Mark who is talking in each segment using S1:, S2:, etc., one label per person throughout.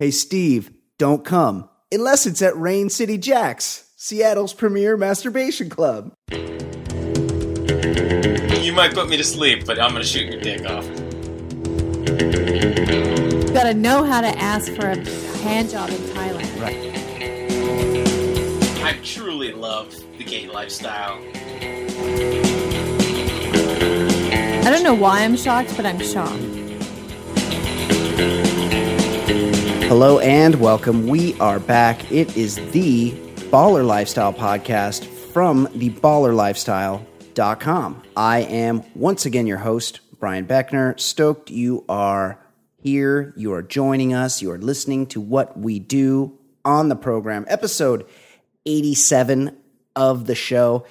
S1: Hey, Steve, don't come unless it's at Rain City Jacks, Seattle's premier masturbation club.
S2: You might put me to sleep, but I'm gonna shoot your dick off.
S3: You gotta know how to ask for a hand job in Thailand.
S1: Right.
S2: I truly love the gay lifestyle.
S3: I don't know why I'm shocked, but I'm shocked.
S1: Hello and welcome. We are back. It is the Baller Lifestyle podcast from the ballerlifestyle.com. I am once again your host, Brian Beckner. Stoked you are here. You are joining us. You are listening to what we do on the program. Episode 87 of the show.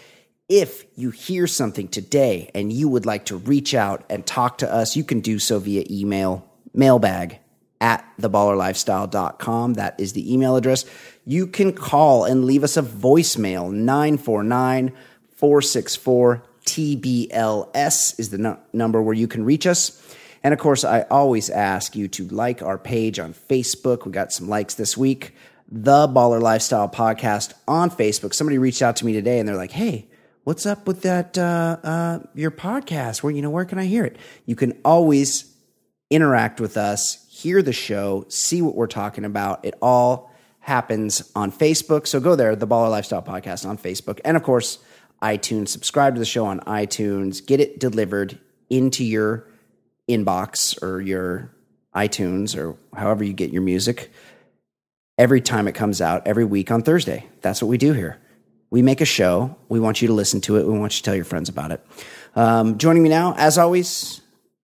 S1: If you hear something today and you would like to reach out and talk to us, you can do so via email, mailbag at theballerlifestyle.com. That is the email address. You can call and leave us a voicemail 949 464 TBLS is the nu- number where you can reach us. And of course, I always ask you to like our page on Facebook. We got some likes this week. The Baller Lifestyle Podcast on Facebook. Somebody reached out to me today and they're like, hey, what's up with that, uh, uh, your podcast? Where, you know, where can I hear it? You can always interact with us, hear the show, see what we're talking about. It all happens on Facebook. So go there, the Baller Lifestyle Podcast on Facebook. And of course, iTunes. Subscribe to the show on iTunes. Get it delivered into your inbox or your iTunes or however you get your music every time it comes out every week on Thursday. That's what we do here. We make a show. We want you to listen to it. We want you to tell your friends about it. Um, joining me now, as always,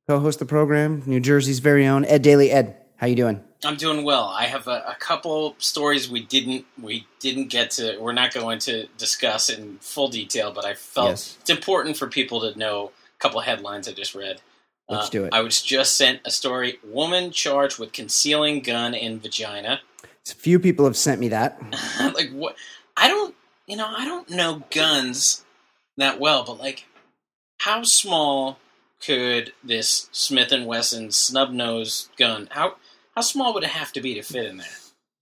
S1: co-host the program, New Jersey's very own Ed Daly. Ed, how you doing?
S2: I'm doing well. I have a, a couple stories we didn't we didn't get to. We're not going to discuss in full detail, but I felt
S1: Yes.
S2: it's important for people to know a couple headlines I just read.
S1: Let's
S2: Uh,
S1: do it.
S2: I was just sent a story: woman charged with concealing gun in vagina.
S1: A few people have sent me that.
S2: like what? I don't, you know, I don't know guns that well, but like, how small could this Smith and Wesson snub nose gun? How how small would it have to be to fit in there?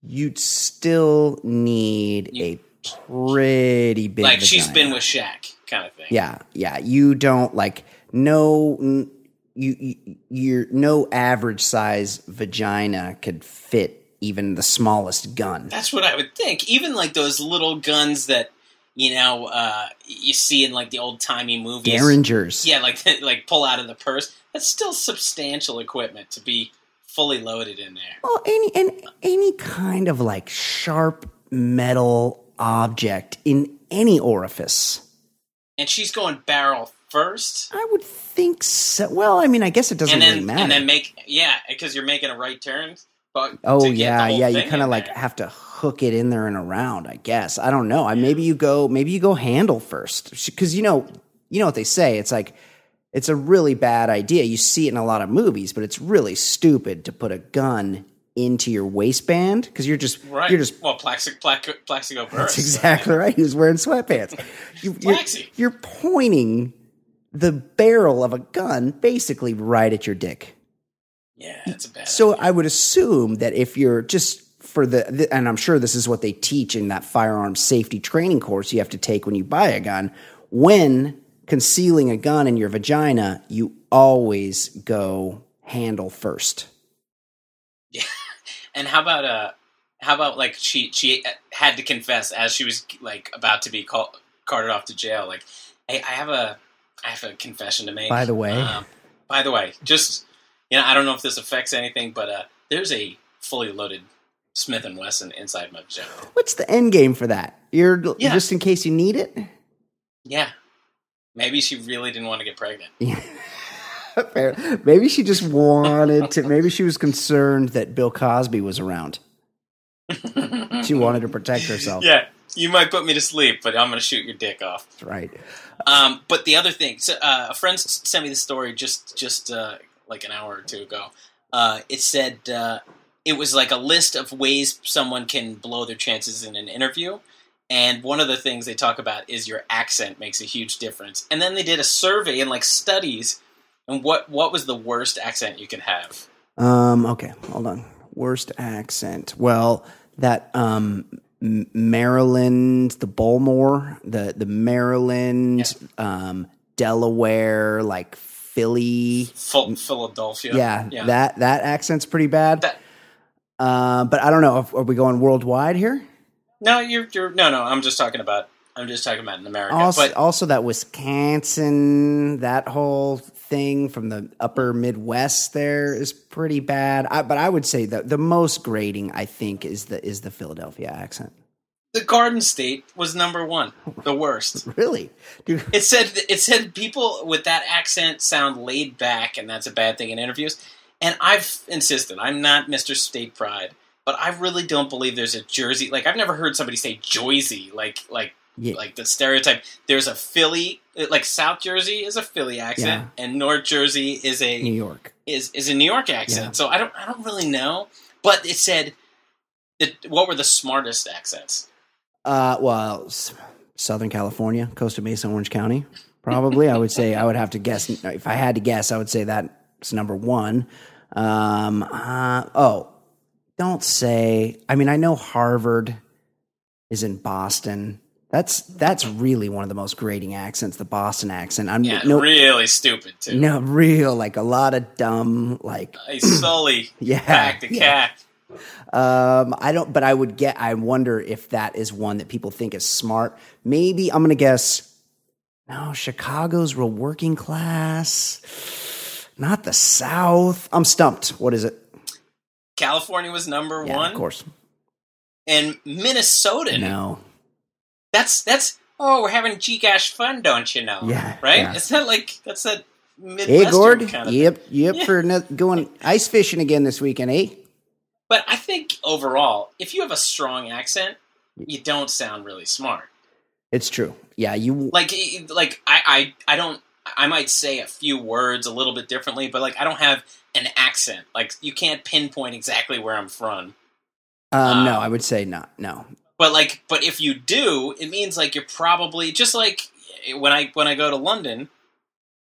S1: You'd still need
S2: You-
S1: a pretty big.
S2: like she's
S1: vagina.
S2: been with Shaq, kind of thing.
S1: Yeah, yeah. You don't like no. n- You, you your no average size vagina could fit even the smallest gun.
S2: That's what I would think. Even like those little guns that you know uh, you see in like the old timey movies.
S1: Derringers.
S2: Yeah, like like pull out of the purse. That's still substantial equipment to be fully loaded in there.
S1: Well, any and any kind of like sharp metal object in any orifice.
S2: And she's going barrel first,
S1: I would think so. Well, I mean, I guess it doesn't
S2: then
S1: really matter.
S2: and then make yeah, because you're making a right turn. But
S1: Oh
S2: to get the
S1: yeah, yeah. You kind of like have to hook it in there and around. I guess I don't know. I maybe you go maybe you go handle first because you know you know what they say. It's like it's a really bad idea. You see it in a lot of movies, but it's really stupid to put a gun into your waistband because you're just
S2: right.
S1: you're just
S2: well, Plaxico, Plaxico, Plaxico Burress.
S1: that's exactly right. He was wearing sweatpants. You, you're, you're pointing the barrel of a gun basically right at your dick.
S2: Yeah, that's a bad.
S1: So I would assume that if you're just for the, th- and I'm sure this is what they teach in that firearm safety training course you have to take when you buy a gun. When concealing a gun in your vagina, you always go handle first. Yeah.
S2: And how about uh, how about like she she had to confess as she was like about to be called carted off to jail. Like, hey, I have a I have a confession to make.
S1: By the way.
S2: um, by the way, just you know, I don't know if this affects anything, but uh, there's a fully loaded Smith and Wesson inside my vagina.
S1: What's the end game for that? You're
S2: Yeah.
S1: just in case you need it.
S2: Yeah, maybe she really didn't want to get pregnant.
S1: Fair. Maybe she just wanted to. Maybe she was concerned that Bill Cosby was around. She wanted to protect herself.
S2: Yeah, you might put me to sleep, but I'm going to shoot your dick off.
S1: That's right.
S2: Um, but the other thing, so, uh, a friend sent me the story just just uh, like an hour or two ago. Uh, it said uh, it was like a list of ways someone can blow their chances in an interview, and one of the things they talk about is your accent makes a huge difference. And then they did a survey and like studies, and what what was the worst accent you can have?
S1: Um. Okay. Hold on. Worst accent. Well, that um, Maryland, the Baltimore, the the Maryland, um, Delaware, like Philly.
S2: Phil- Philadelphia.
S1: Yeah, that that accent's pretty bad.
S2: That-
S1: uh, but I don't know. If, are we going worldwide here?
S2: no, you're you're no no. I'm just talking about. I'm just talking about in America.
S1: Also,
S2: but
S1: also that Wisconsin, that whole thing from the upper Midwest there is pretty bad. I, but I would say that the most grating, I think, is the is the Philadelphia accent.
S2: the Garden State was number one, the worst.
S1: Really, Dude,
S2: It said it said people with that accent sound laid back, and that's a bad thing in interviews. And I've insisted I'm not Mr. State Pride, but I really don't believe there's a Jersey. Like I've never heard somebody say Jersey, like like
S1: Yeah.
S2: like the stereotype. There's a Philly, like South Jersey is a Philly accent, and North Jersey is a
S1: New York.
S2: is is a New York accent.
S1: Yeah.
S2: So I don't I don't really know, but it said that what were the smartest accents?
S1: Uh, well, Southern California, Costa Mesa, Orange County, probably. I would say I would have to guess. If I had to guess, I would say that's number one. Um, uh, oh, don't say. I mean, I know Harvard is in Boston. That's that's really one of the most grating accents, the Boston accent. I'm
S2: Yeah,
S1: no,
S2: really stupid too.
S1: no real like a lot of dumb like
S2: Hey, Sully,
S1: Yeah,
S2: back the
S1: yeah.
S2: cat.
S1: Um, I don't, but I would get. I wonder if that is one that people think is smart. Maybe I'm gonna guess. No, Chicago's real working class, not the South. I'm stumped. What is it?
S2: California was number
S1: Yeah,
S2: one,
S1: of course.
S2: and Minnesota.
S1: No.
S2: That's that's. Oh, we're having G-Gash fun, don't you know?
S1: Yeah,
S2: right.
S1: yeah.
S2: It's not like that's that
S1: Hey,
S2: Midwestern
S1: Gord.
S2: kind of.
S1: Yep, yep.
S2: Yeah.
S1: For no, going ice fishing again this weekend, eh?
S2: But I think overall, if you have a strong accent, you don't sound really smart.
S1: It's true. Yeah, you.
S2: Like like I I I don't. I might say a few words a little bit differently, but like I don't have an accent. Like you can't pinpoint exactly where I'm from.
S1: Um, no,
S2: um,
S1: I would say not. No.
S2: But like, but if you do, it means like you're probably just like when I when I go to London,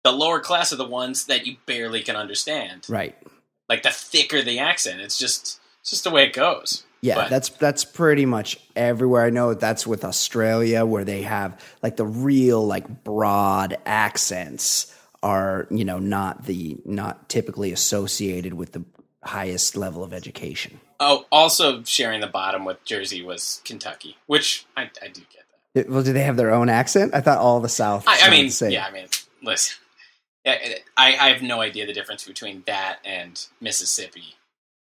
S2: the lower class are the ones that you barely can understand.
S1: Right.
S2: Like the thicker the accent, it's just it's just the way it goes.
S1: Yeah,
S2: But-
S1: that's that's pretty much everywhere. I know that's with Australia where they have like the real like broad accents are, you know, not the not typically associated with the highest level of education.
S2: Oh, also sharing the bottom with Jersey was Kentucky, which I, I do get that.
S1: Well, do they have their own accent? I thought all the South.
S2: I, I mean, yeah, I mean, listen, I I have no idea the difference between that and Mississippi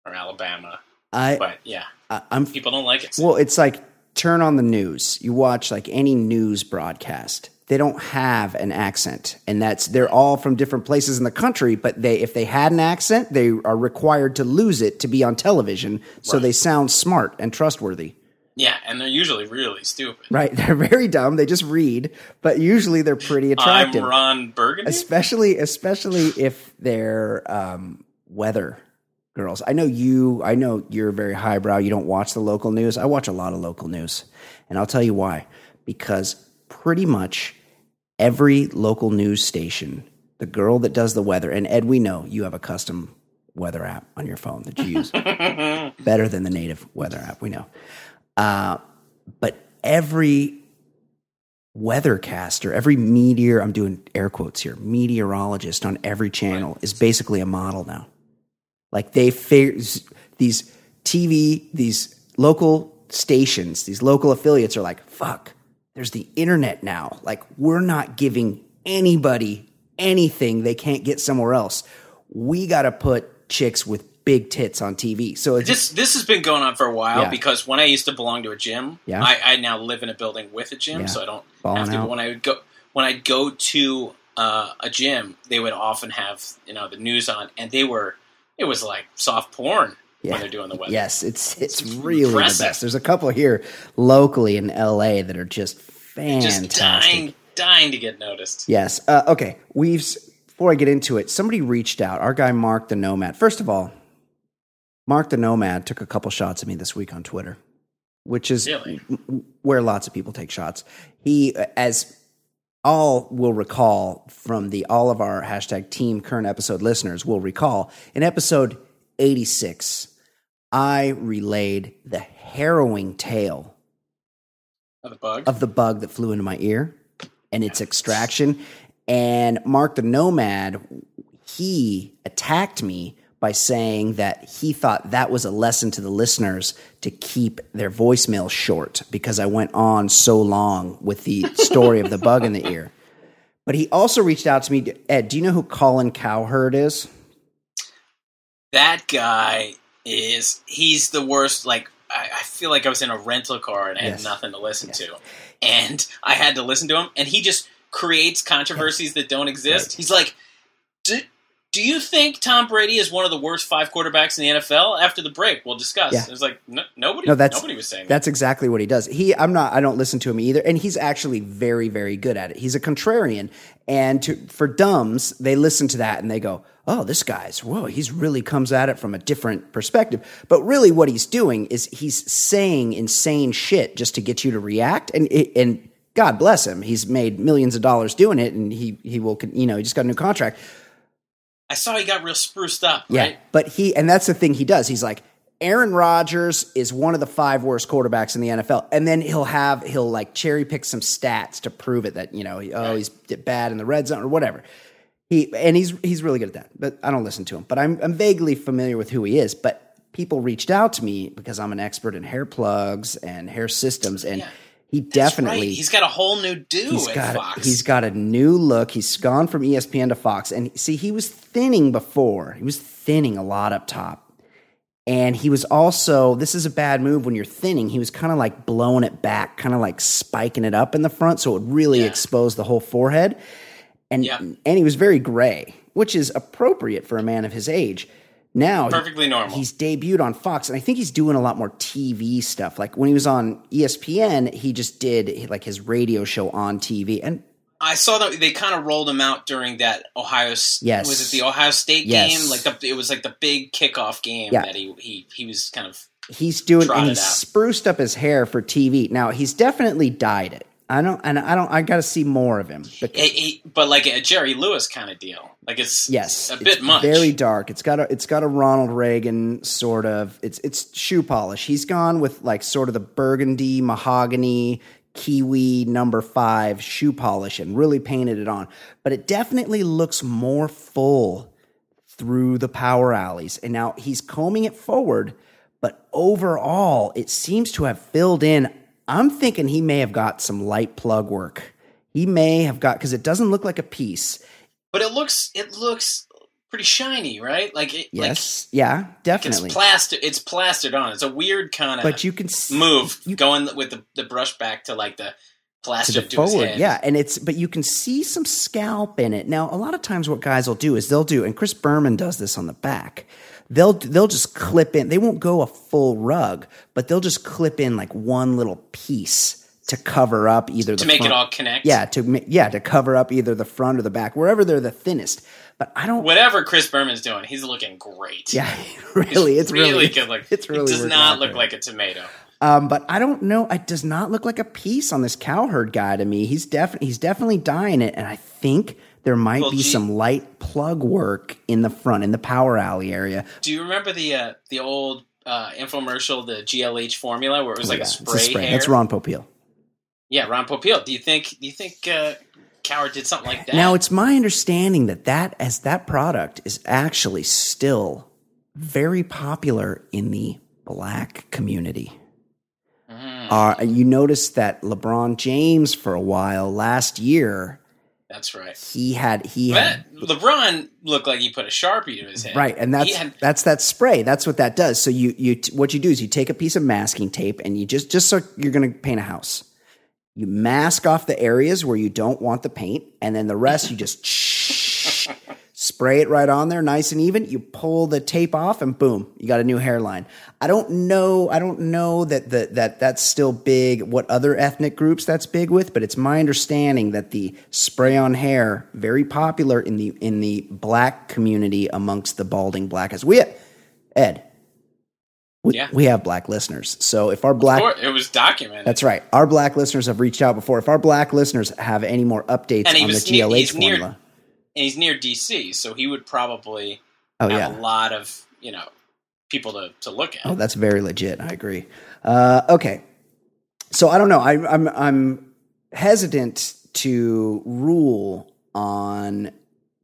S2: or Alabama,
S1: I,
S2: but yeah,
S1: I I'm
S2: people don't like it.
S1: Well, it's like turn on the news. You watch like any news broadcast. They don't have an accent, and that's they're all from different places in the country. But they, if they had an accent, they are required to lose it to be on television, so
S2: Right.
S1: they sound smart and trustworthy.
S2: yeah, and they're usually really stupid.
S1: Right? They're very dumb. They just read, but usually they're pretty attractive.
S2: I'm Ron Burgundy.
S1: especially especially if they're um, weather girls. I know you. I know you're very highbrow. You don't watch the local news. I watch a lot of local news, and I'll tell you why. Because pretty much every local news station, the girl that does the weather, and Ed, we know you have a custom weather app on your phone that you use better than the native weather app. We know, uh, but every weathercaster, every meteor, I'm doing air quotes here, meteorologist on every channel is basically a model now. Like they figure these TV, these local stations, these local affiliates are like, fuck, there's the internet now. Like we're not giving anybody anything they can't get somewhere else. We got to put chicks with big tits on TV. So it's
S2: this this has been going on for a while
S1: Yeah.
S2: because when I used to belong to a gym,
S1: Yeah.
S2: I, I now live in a building with a gym,
S1: Yeah.
S2: so I don't
S1: Balling
S2: have to.
S1: out.
S2: When I would go when I'd go to uh, a gym, they would often have you know the news on, and they were it was like soft porn
S1: Yeah.
S2: when they're doing the weather.
S1: Yes, it's it's really
S2: impressive.
S1: the best. There's a couple here locally in LA that are just fantastic.
S2: just dying dying to get noticed.
S1: Yes. Uh, okay. We've before I get into it, somebody reached out. Our guy Mark the Nomad. First of all, Mark the Nomad took a couple shots at me this week on Twitter, which is
S2: Really?
S1: where lots of people take shots. He, uh, as all will recall from the all of our hashtag team current episode listeners will recall in episode 86 I relayed the harrowing tale
S2: Of the bug.
S1: of the bug that flew into my ear and its extraction. And Mark the Nomad, he attacked me by saying that he thought that was a lesson to the listeners to keep their voicemail short because I went on so long with the story of the bug in the ear. But he also reached out to me. Ed, do you know who Colin Cowherd is?
S2: that guy is he's the worst like I, I feel like I was in a rental car and I had nothing to listen to. And I had to listen to him and he just creates controversies that don't exist.
S1: Right.
S2: He's like do, you think Tom Brady is one of the worst five quarterbacks in the NFL? After the break, we'll discuss.
S1: Yeah.
S2: It was like no, nobody.
S1: No, that's-
S2: nobody was saying that.
S1: That's exactly what he does. He, I'm not, I don't listen to him either, and he's actually very, very good at it. He's a contrarian, and to, for dumbs, they listen to that and they go, "Oh, this guy's whoa, he's really comes at it from a different perspective." But really, what he's doing is he's saying insane shit just to get you to react, and and God bless him, he's made millions of dollars doing it, and he he will, you know, he just got a new contract.
S2: I saw he got real spruced up.
S1: Yeah,
S2: Right?
S1: but he and that's the thing he does. He's like Aaron Rodgers is one of the five worst quarterbacks in the NFL, and then he'll have he'll like cherry pick some stats to prove it that you know he- oh he's bad in the red zone or whatever. He and he's he's really good at that. But I don't listen to him. But I'm I'm vaguely familiar with who he is. But people reached out to me because I'm an expert in hair plugs and hair systems, and
S2: Yeah.
S1: He
S2: That's
S1: definitely
S2: right. He's got a whole new do
S1: He's
S2: at
S1: got
S2: Fox.
S1: A, he's got a new look. He's gone from ESPN to Fox, and see, he was thinning before. He was thinning a lot up top, and he was also. This is a bad move when you're thinning. He was kind of like blowing it back, kind of like spiking it up in the front, so it would really
S2: Yeah.
S1: expose the whole forehead. And
S2: Yeah.
S1: and he was very gray, which is appropriate for a man of his age. Now
S2: Perfectly normal.
S1: He's debuted on Fox, and I think he's doing a lot more TV stuff. Like when he was on ESPN, he just did like his radio show on TV, and
S2: I saw that they kind of rolled him out during that Ohio.
S1: Yes.
S2: was it the Ohio State
S1: Yes.
S2: game? Like the, it was like the big kickoff game
S1: Yeah.
S2: that he he he was kind of.
S1: he's doing and he
S2: out.
S1: spruced up his hair for TV. Now he's definitely dyed it. I don't, and I don't. I got to see more of him.
S2: He, he- but like a Jerry Lewis kind of deal. Like it's
S1: yes,
S2: a
S1: it's
S2: bit much.
S1: Very dark. It's got a. It's got a Ronald Reagan sort of. It's it's shoe polish. He's gone with like sort of the burgundy mahogany kiwi number five shoe polish and really painted it on. But it definitely looks more full through the power alleys. And now he's combing it forward, but overall, it seems to have filled in. I'm thinking he may have got some light plug work. He may have got because it doesn't look like a piece.
S2: but it looks it looks pretty shiny, right? Like it,
S1: Yes, yeah,
S2: like it's
S1: definitely.
S2: plastered. It's plastered on. It's a weird kind of
S1: but you can see
S2: move
S1: you-
S2: going with the, the brush back to like the
S1: to
S2: plaster
S1: the
S2: to, his
S1: forward, yeah, and it's but you can see some scalp in it. Now, a lot of times, what guys will do is they'll do, and Chris Berman does this on the back. They'll they'll just clip in. They won't go a full rug, but they'll just clip in like one little piece to cover up either the
S2: to make
S1: front-
S2: it all connect.
S1: Yeah, to yeah to cover up either the front or the back, wherever they're the thinnest. But I don't.
S2: Whatever Chris Berman's doing, he's looking great.
S1: Yeah, really, it's really,
S2: good. Like
S1: it's really
S2: it does not look like a tomato.
S1: Um, but I don't know. It does not look like a piece on this cowherd guy to me. He's definitely he's definitely dying it, and I think there might
S2: Well,
S1: be
S2: gee-
S1: some light plug work in the front in the power alley area.
S2: Do you remember the uh, the old uh, infomercial, the GLH formula, where it was like
S1: Yeah,
S2: a
S1: it's
S2: spray, hair?
S1: That's Ron Popeil.
S2: Yeah, Ron Popeil. Do you think? Do you think uh, Cowherd did something like that?
S1: Now it's my understanding that that as that product is actually still very popular in the black community.
S2: Mm,
S1: Uh, you notice that LeBron James for a while last year
S2: that's right.
S1: he had he had
S2: LeBron looked like he put a sharpie to his head.
S1: Right, and that's
S2: had-
S1: that's that spray. That's what that does. So you you what you do is you take a piece of masking tape and you just just so you're going to paint a house. You mask off the areas where you don't want the paint, and then the rest you just spray it right on there, nice and even. You pull the tape off, and boom, you got a new hairline. I don't know. I don't know that the, that that's still big. What other ethnic groups that's big with? But it's my understanding that the spray on hair very popular in the in the black community amongst the balding black as We Ed. We,
S2: Yeah.
S1: we have black listeners. So if our black
S2: it was documented.
S1: that's right. Our black listeners have reached out before. If our black listeners have any more updates on the GLH
S2: he's near-
S1: formula,
S2: and he's near DC, so he would probably
S1: oh
S2: have
S1: yeah,
S2: a lot of you know people to, to look at.
S1: Oh, that's very legit. I agree. Uh, okay, so I don't know. I, I'm I'm hesitant to rule on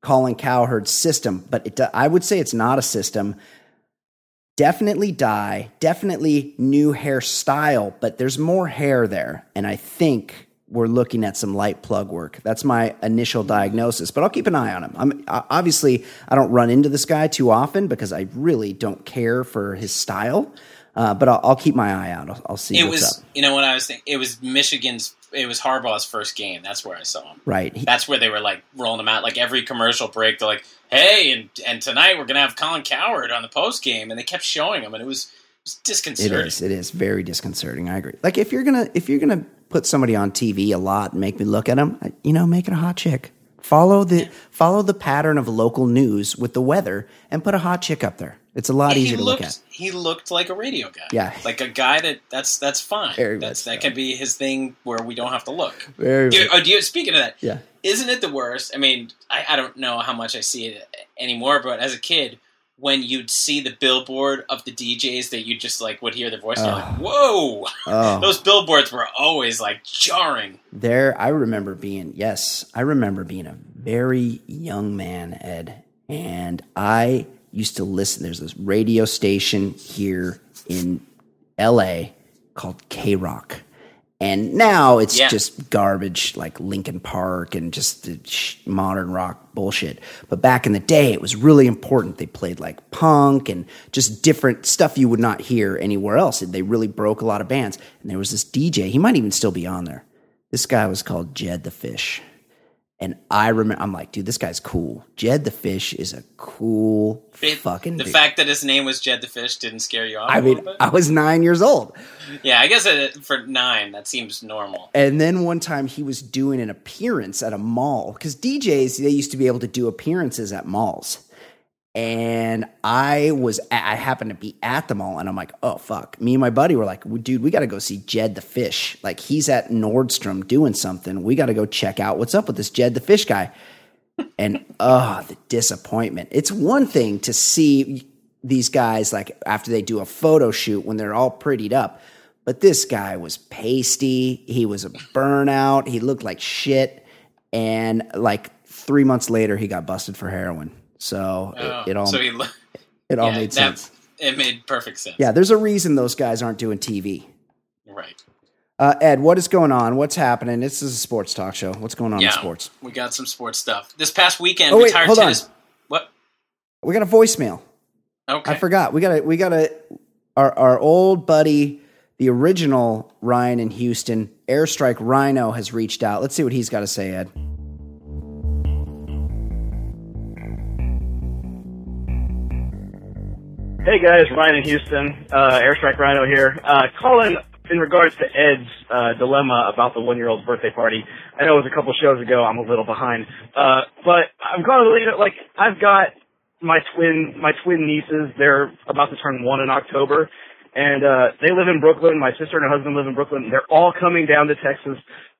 S1: Colin Cowherd's system, but it, I would say it's not a system. Definitely dye, definitely new hairstyle, but there's more hair there, and I think we're looking at some light plug work. That's my initial diagnosis, but I'll keep an eye on him. I'm obviously I don't run into this guy too often because I really don't care for his style. Uh, but I'll, I'll, keep my eye out. I'll, I'll see.
S2: It
S1: was,
S2: up. you know, what I was thinking, it was Michigan's. It was Harbaugh's first game. That's where I saw him.
S1: Right. He,
S2: That's where they were like rolling him out. Like every commercial break, they're like, "Hey, and and tonight we're gonna have Colin Cowherd on the post game," and they kept showing him, and it was, it was disconcerting.
S1: It is. It is very disconcerting. I agree. Like if you're gonna if you're gonna put somebody on TV a lot and make me look at them, you know, make it a hot chick. Follow the follow the pattern of local news with the weather and put a hot chick up there. It's a lot
S2: And
S1: easier to
S2: looked,
S1: look at.
S2: He looked like a radio guy.
S1: Yeah.
S2: like a guy that that's that's fine.
S1: Very
S2: that's, that
S1: so.
S2: can be his thing where we don't have to look.
S1: Very
S2: Do, oh, do you, speaking of that,
S1: yeah.
S2: isn't it the worst? I mean, I, I don't know how much I see it anymore, but as a kid, when you'd see the billboard of the DJs that you just like would hear their voice, you're like, "Whoa!"
S1: Oh.
S2: Those billboards were always like jarring.
S1: There, I remember being, yes, I remember being a very young man, Ed, and I used to listen. There's this radio station here in LA called K Rock. And now it's
S2: Yeah.
S1: just garbage like Linkin Park and just the sh- modern rock bullshit. But back in the day, it was really important. They played like punk and just different stuff you would not hear anywhere else. They really broke a lot of bands. And there was this DJ, he might even still be on there. This guy was called Jed the Fish. And I remember, I'm like, dude, this guy's cool. Jed the Fish is a cool
S2: It-
S1: fucking
S2: the
S1: dude.
S2: fact that his name was Jed the Fish didn't scare you off.
S1: I mean? I was nine years old.
S2: yeah, I guess it, for nine, that seems normal.
S1: And then one time he was doing an appearance at a mall because DJs they used to be able to do appearances at malls. And I was I happened to be at the mall and I'm like, "Oh fuck." Me and my buddy were like, "Dude, we got to go see Jed the Fish. Like he's at Nordstrom doing something. We got to go check out what's up with this Jed the Fish guy." And oh, the disappointment. It's one thing to see these guys like after they do a photo shoot when they're all prettied up. But this guy was pasty. He was a burnout. He looked like shit. And like three months later, he got busted for heroin. So
S2: Oh,
S1: it, it all
S2: so he,
S1: it all
S2: yeah,
S1: made sense.
S2: It made perfect sense.
S1: Yeah, there's a reason those guys aren't doing TV.
S2: right.
S1: Uh, Ed, what is going on? What's happening? This is a sports talk show. What's going on
S2: Yeah,
S1: in sports?
S2: we got some sports stuff. This past weekend,
S1: Oh, wait, hold on.
S2: What?
S1: We got a voicemail.
S2: Okay.
S1: I forgot. We got a we got a our our old buddy, the original Ryan in Houston, Airstrike Rhino has reached out. Let's see what he's got to say, Ed.
S4: Hey guys, Ryan in Houston, uh, Airstrike Rhino here. Uh, calling in regards to Ed's uh, dilemma about the one-year-old's birthday party. I know it was a couple shows ago. I'm a little behind, uh, but I'm going to leave it like I've got my twin my twin nieces. They're about to turn one in October, and uh, they live in Brooklyn. My sister and her husband live in Brooklyn. They're all coming down to Texas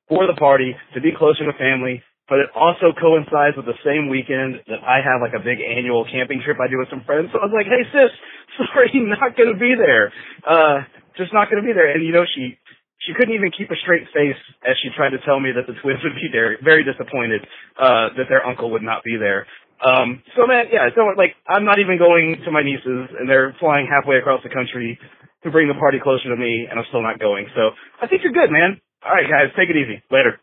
S4: for the party to be closer to family. But it also coincides with the same weekend that I have like a big annual camping trip I do with some friends. So I was like, "Hey sis, sorry, not going to be there. Uh, just not going to be there." And you know, she she couldn't even keep a straight face as she tried to tell me that the twins would be there. Very disappointed uh, that their uncle would not be there. Um, so man, yeah, so like I'm not even going to my nieces, and they're flying halfway across the country to bring the party closer to me, and I'm still not going. So I think you're good, man. All right, guys, take it easy. Later.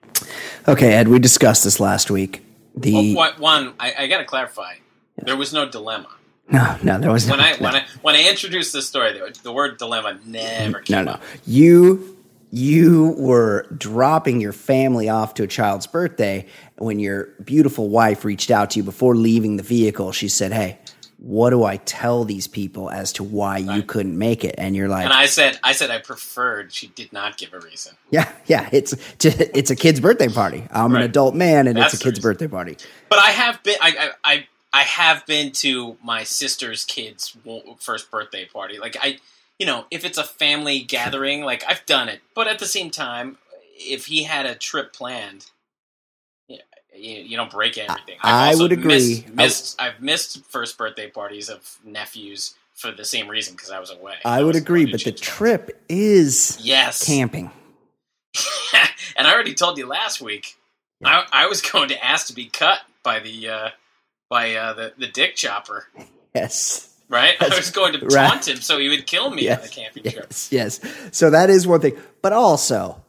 S1: Okay, Ed, we discussed this last week. The oh,
S2: Well, what- one, I, I got to clarify. There was no dilemma.
S1: no, no, there was
S2: When
S1: no,
S2: I
S1: no.
S2: when I when I introduced this story, the, the word dilemma never
S1: no, no.
S2: up.
S1: You you were dropping your family off to a child's birthday when your beautiful wife reached out to you before leaving the vehicle. She said, "Hey, what do I tell these people as to why you
S2: Right.
S1: couldn't make it?" And you're like,
S2: And I said I said I preferred. She did not give a reason.
S1: "Yeah, yeah, it's it's a kid's birthday party. I'm an adult man, and
S2: That's
S1: it's a kid's birthday party."
S2: But I have been I I I, I have been to my sister's kids' first birthday party. Like I, you know, if it's a family gathering, like I've done it. But at the same time, if he had a trip planned. Yeah, You, you don't break everything.
S1: I
S2: also
S1: would agree.
S2: Missed, missed, I've missed first birthday parties of nephews for the same reason because I was away.
S1: I would agree, but the trip is
S2: yes,
S1: camping.
S2: and I already told you last week. I, I was going to ask to be cut by the uh, by uh, the the dick chopper.
S1: Yes.
S2: Right, I was going to
S1: right.
S2: taunt him so he would kill me on the
S1: Yes.
S2: camping trip.
S1: Yes. Yes. So that is one thing. But also,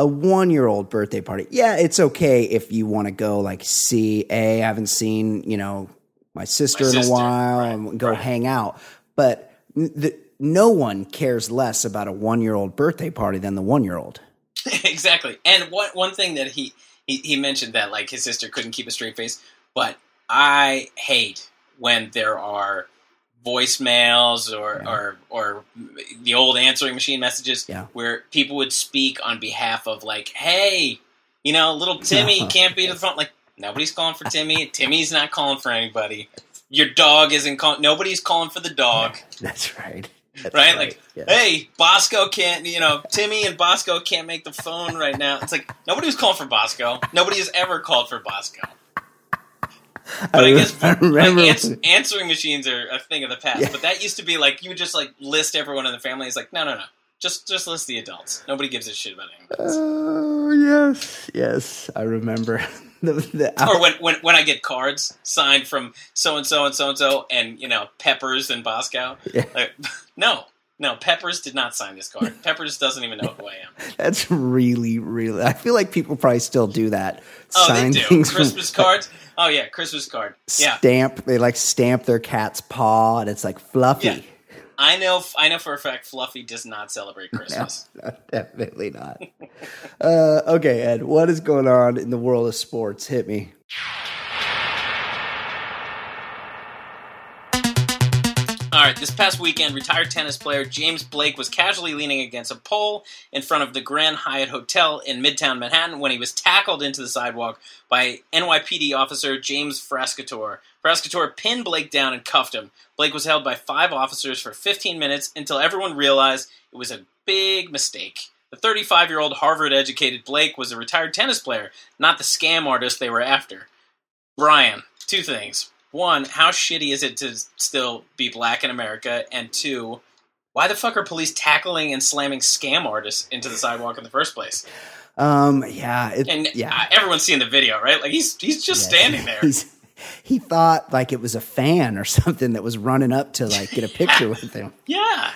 S1: a one year old birthday party. Yeah, it's okay if you want to go like see a I haven't seen, you know, my sister,
S2: My
S1: in a while
S2: right,
S1: and go
S2: right.
S1: hang out. But the, no one cares less about a one year old birthday party than the one year old.
S2: exactly. And one one thing that he, he he mentioned that like his sister couldn't keep a straight face, but I hate when there are voicemails or
S1: Yeah.
S2: or or the old answering machine messages
S1: Yeah.
S2: where people would speak on behalf of like, hey, you know, little Timmy can't be to the front. Like nobody's calling for Timmy. Timmy's not calling for anybody. Your dog isn't calling. Nobody's calling for the dog.
S1: That's right. That's
S2: Right? Like,
S1: Yeah.
S2: hey, Bosco can't, you know, Timmy and Bosco can't make the phone right now. It's like, nobody was calling for Bosco. Nobody has ever called for Bosco. But I, guess
S1: I remember.
S2: like, ans- answering machines are a thing of the past.
S1: Yeah.
S2: But that used to be like, you would just like list everyone in the family. It's like, no, no, no. Just, just list the adults. Nobody gives a shit about anyone.
S1: Oh yes, yes, I remember. the, the,
S2: or when, when when I get cards signed from so and so and so and so, and you know Peppers and Bosco.
S1: Yeah.
S2: Like, no, no, Peppers did not sign this card. Peppers doesn't even know who I am.
S1: That's really, really. I feel like people probably still do that.
S2: Oh,
S1: Sign
S2: they do
S1: things from-
S2: Christmas cards. Oh yeah, Christmas card. Yeah,
S1: Stamp. They like stamp their cat's paw, and it's like fluffy.
S2: Yeah. I know. I know for a fact, Fluffy does not celebrate Christmas.
S1: No, definitely not. uh, okay, Ed, what is going on in the world of sports? Hit me.
S2: Right, this past weekend, retired tennis player James Blake was casually leaning against a pole in front of the Grand Hyatt Hotel in Midtown Manhattan when he was tackled into the sidewalk by NYPD officer James Frascatore. Frascatore pinned Blake down and cuffed him. Blake was held by five officers for 15 minutes until everyone realized it was a big mistake. The 35 year old Harvard educated Blake was a retired tennis player, not the scam artist they were after. Brian, two things. One, how shitty is it to still be black in America? And two, why the fuck are police tackling and slamming scam artists into the sidewalk in the first place?
S1: Um, yeah, it,
S2: And
S1: yeah.
S2: uh, everyone's seeing the video, right? Like he's he's just
S1: Yeah.
S2: standing there.
S1: He thought like it was a fan or something that was running up to like get a picture with him.
S2: Yeah.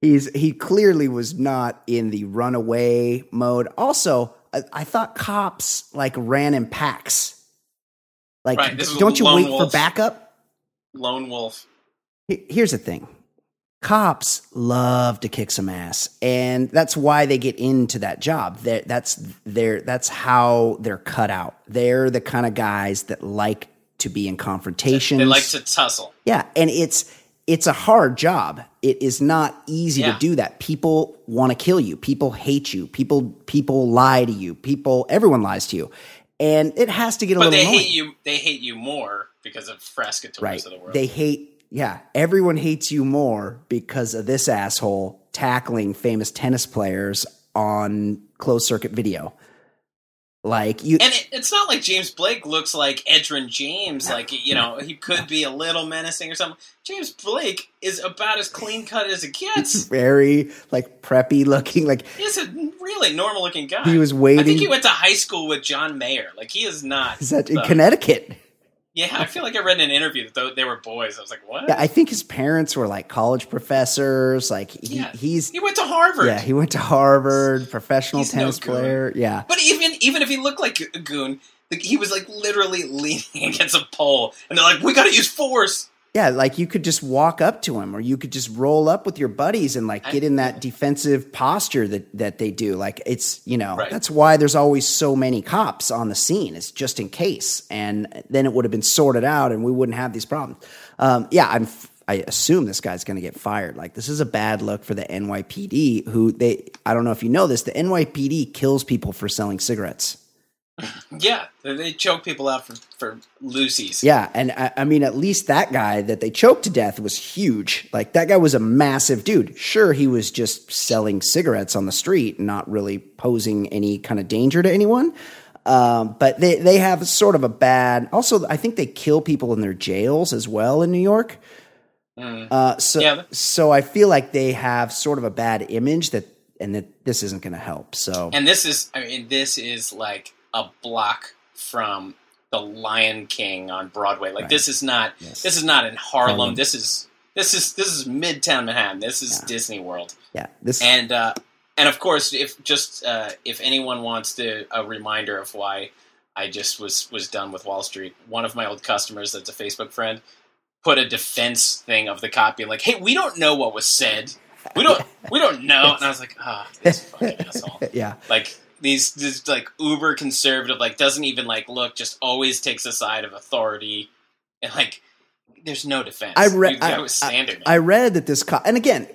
S1: He's he clearly was not in the runaway mode. Also, I, I thought cops like ran in packs. Like,
S2: Right,
S1: don't you wait
S2: wolf.
S1: for backup?
S2: Lone wolf.
S1: Here's the thing. Cops love to kick some ass, and that's why they get into that job. They're, that's their that's how they're cut out. They're the kind of guys that like to be in confrontations.
S2: They like to tussle.
S1: Yeah, and it's it's a hard job. It is not easy
S2: Yeah.
S1: to do that. People want to kill you. People hate you. People people lie to you. People everyone lies to you. And it has to get a
S2: But
S1: little
S2: they
S1: annoying.
S2: hate you they hate you more because of Frascatores
S1: right.
S2: of the world.
S1: They hate yeah, everyone hates you more because of this asshole tackling famous tennis players on closed circuit video. Like you
S2: and it, it's not like James Blake looks like Edgerrin James. Like you know, he could be a little menacing or something. James Blake is about as clean cut as it gets.
S1: very like preppy looking like
S2: He's a really normal looking guy.
S1: He was waiting.
S2: I think he went to high school with John Mayer. Like he is not.
S1: is that in Connecticut.
S2: Yeah, I feel like I read in an interview that they were boys. I was like, what?
S1: Yeah, I think his parents were like college professors. Like he,
S2: Yeah.
S1: he's
S2: he went to Harvard.
S1: yeah, he went to Harvard, professional
S2: He's
S1: tennis
S2: goon.
S1: player. Yeah,
S2: But even even if he looked like a goon, like, he was like literally leaning against a pole, and they're like, "We got to use force."
S1: Yeah, like you could just walk up to him, or you could just roll up with your buddies and like get in that defensive posture that that they do. Like it's you know
S2: Right.
S1: that's why there's always so many cops on the scene. It's just in case, and then it would have been sorted out, and we wouldn't have these problems. Um, yeah, I'm. I assume this guy's going to get fired. Like this is a bad look for the NYPD. Who they? I don't know if you know this. The NYPD kills people for selling cigarettes.
S2: Yeah, they, choke people out for for loosies.
S1: Yeah, and I, I mean, at least that guy that they choked to death was huge. Like that guy was a massive dude. Sure, he was just selling cigarettes on the street, not really posing any kind of danger to anyone. Um, but they they have sort of a bad. Also, I think they kill people in their jails as well in New York.
S2: Mm.
S1: Uh, so,
S2: Yeah.
S1: so I feel like they have sort of a bad image that, and that this isn't going to help. So,
S2: And this is, I mean, this is like a block from the Lion King on Broadway. Like
S1: Right.
S2: this is not,
S1: Yes.
S2: this is not in Harlem.
S1: Harlem.
S2: This is, this is, this is Midtown Manhattan. This is
S1: Yeah.
S2: Disney World.
S1: yeah, this,
S2: And uh, and of course, if just uh, if anyone wants to a reminder of why I just was was done with Wall Street, one of my old customers that's a Facebook friend put a defense thing of the copy like, "Hey, we don't know what was said. We don't we don't know." And I was like, "Ah, this fucking asshole."
S1: yeah,
S2: Like these this like uber conservative, like doesn't even like look, just always takes a side of authority, and like there's no defense.
S1: I re-
S2: You- that
S1: I-
S2: was standard.
S1: I read that this cop, and again,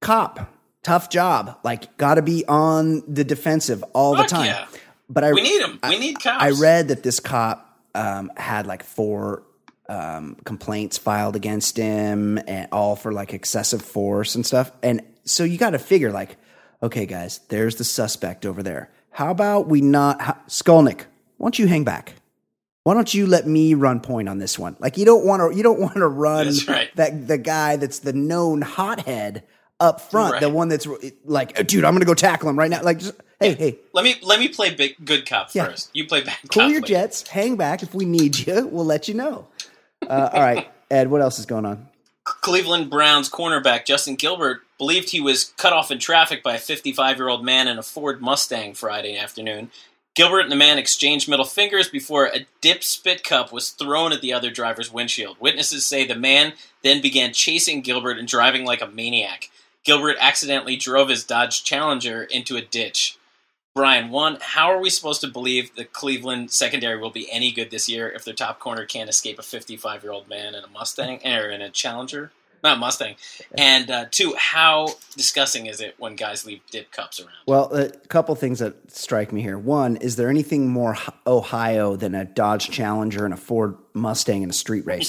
S1: cop, tough job, like got to be on the defensive all the time.
S2: yeah.
S1: But I,
S2: we need them. We need cops.
S1: I read that this cop um, had like four um, complaints filed against him, and all for like excessive force and stuff. And so you got to figure, like, okay, guys, there's the suspect over there. How about we not how, Skolnick? Why don't you hang back? Why don't you let me run point on this one? Like you don't want to, you don't want to run
S2: right.
S1: that the guy that's the known hothead up front, the one that's like, dude, I'm gonna go tackle him right now. Like, just, hey, hey,
S2: Let me let me play big good cop
S1: Yeah.
S2: first. You play bad
S1: cool your
S2: later.
S1: jets, hang back. If we need you, we'll let you know. Uh, all right, Ed, what else is going on?
S2: Cleveland Browns cornerback Justin Gilbert believed he was cut off in traffic by a 55 year old man in a Ford Mustang Friday afternoon. Gilbert and the man exchanged middle fingers before a dip spit cup was thrown at the other driver's windshield. Witnesses say the man then began chasing Gilbert and driving like a maniac. Gilbert accidentally drove his Dodge Challenger into a ditch. Brian, one, how are we supposed to believe the Cleveland secondary will be any good this year if their top corner can't escape a 55 year old man in a Mustang or in a Challenger? Not Mustang. And uh, two, how disgusting is it when guys leave dip cups around?
S1: Well, a couple things that strike me here. One, is there anything more Ohio than a Dodge Challenger and a Ford Mustang in a street race?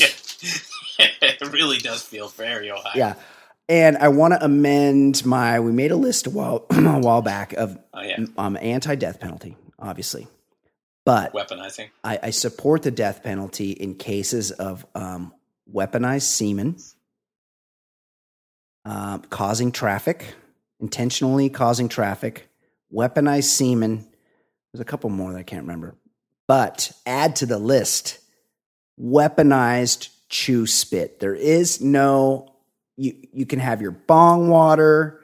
S2: Yeah. it really does feel very Ohio.
S1: Yeah. And I want to amend my. We made a list a while a while back of
S2: Oh, yeah.
S1: um, anti death penalty, obviously, but
S2: Weaponizing.
S1: I, I support the death penalty in cases of um, weaponized semen, um, causing traffic, intentionally causing traffic, weaponized semen. There's a couple more that I can't remember. But add to the list weaponized chew spit. There is no, you, you can have your bong water,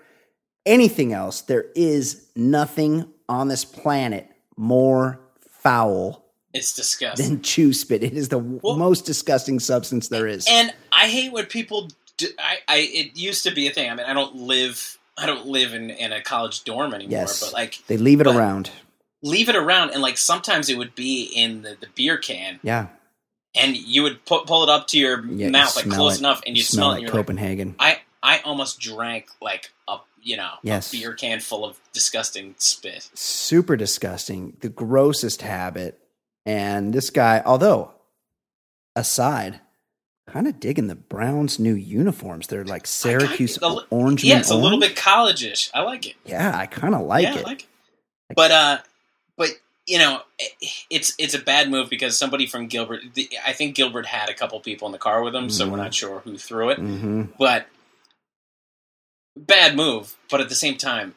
S1: anything else. There is nothing on this planet more foul
S2: It's disgusting.
S1: than chew spit. It is the
S2: Well-
S1: most disgusting substance there is.
S2: And I hate what people. Do, I, I it used to be a thing. I mean, I don't live. I don't live in, in a college dorm anymore.
S1: Yes.
S2: But like,
S1: they leave it around.
S2: leave it around, and like sometimes it would be in the, the beer can,
S1: Yeah.
S2: And you would pu- pull it up to your
S1: yeah
S2: mouth like close
S1: it.
S2: enough, and
S1: You
S2: you'd smell, it. you're like,
S1: Copenhagen.
S2: I I almost drank like a you know
S1: Yes.
S2: a beer can full of disgusting spit.
S1: Super disgusting. The grossest habit. And this guy, although aside, kind of digging the Browns' new uniforms. They're like Syracuse
S2: I-
S1: orange.
S2: Yeah, it's a little bit college-ish. I like it.
S1: Yeah, I kind of like
S2: yeah,
S1: it.
S2: Like it. But uh, you know, it's it's a bad move because somebody from Gilbert. the- I think Gilbert had a couple people in the car with him, so we're
S1: Mhm.
S2: not sure who threw it.
S1: hmm
S2: But bad move. But at the same time,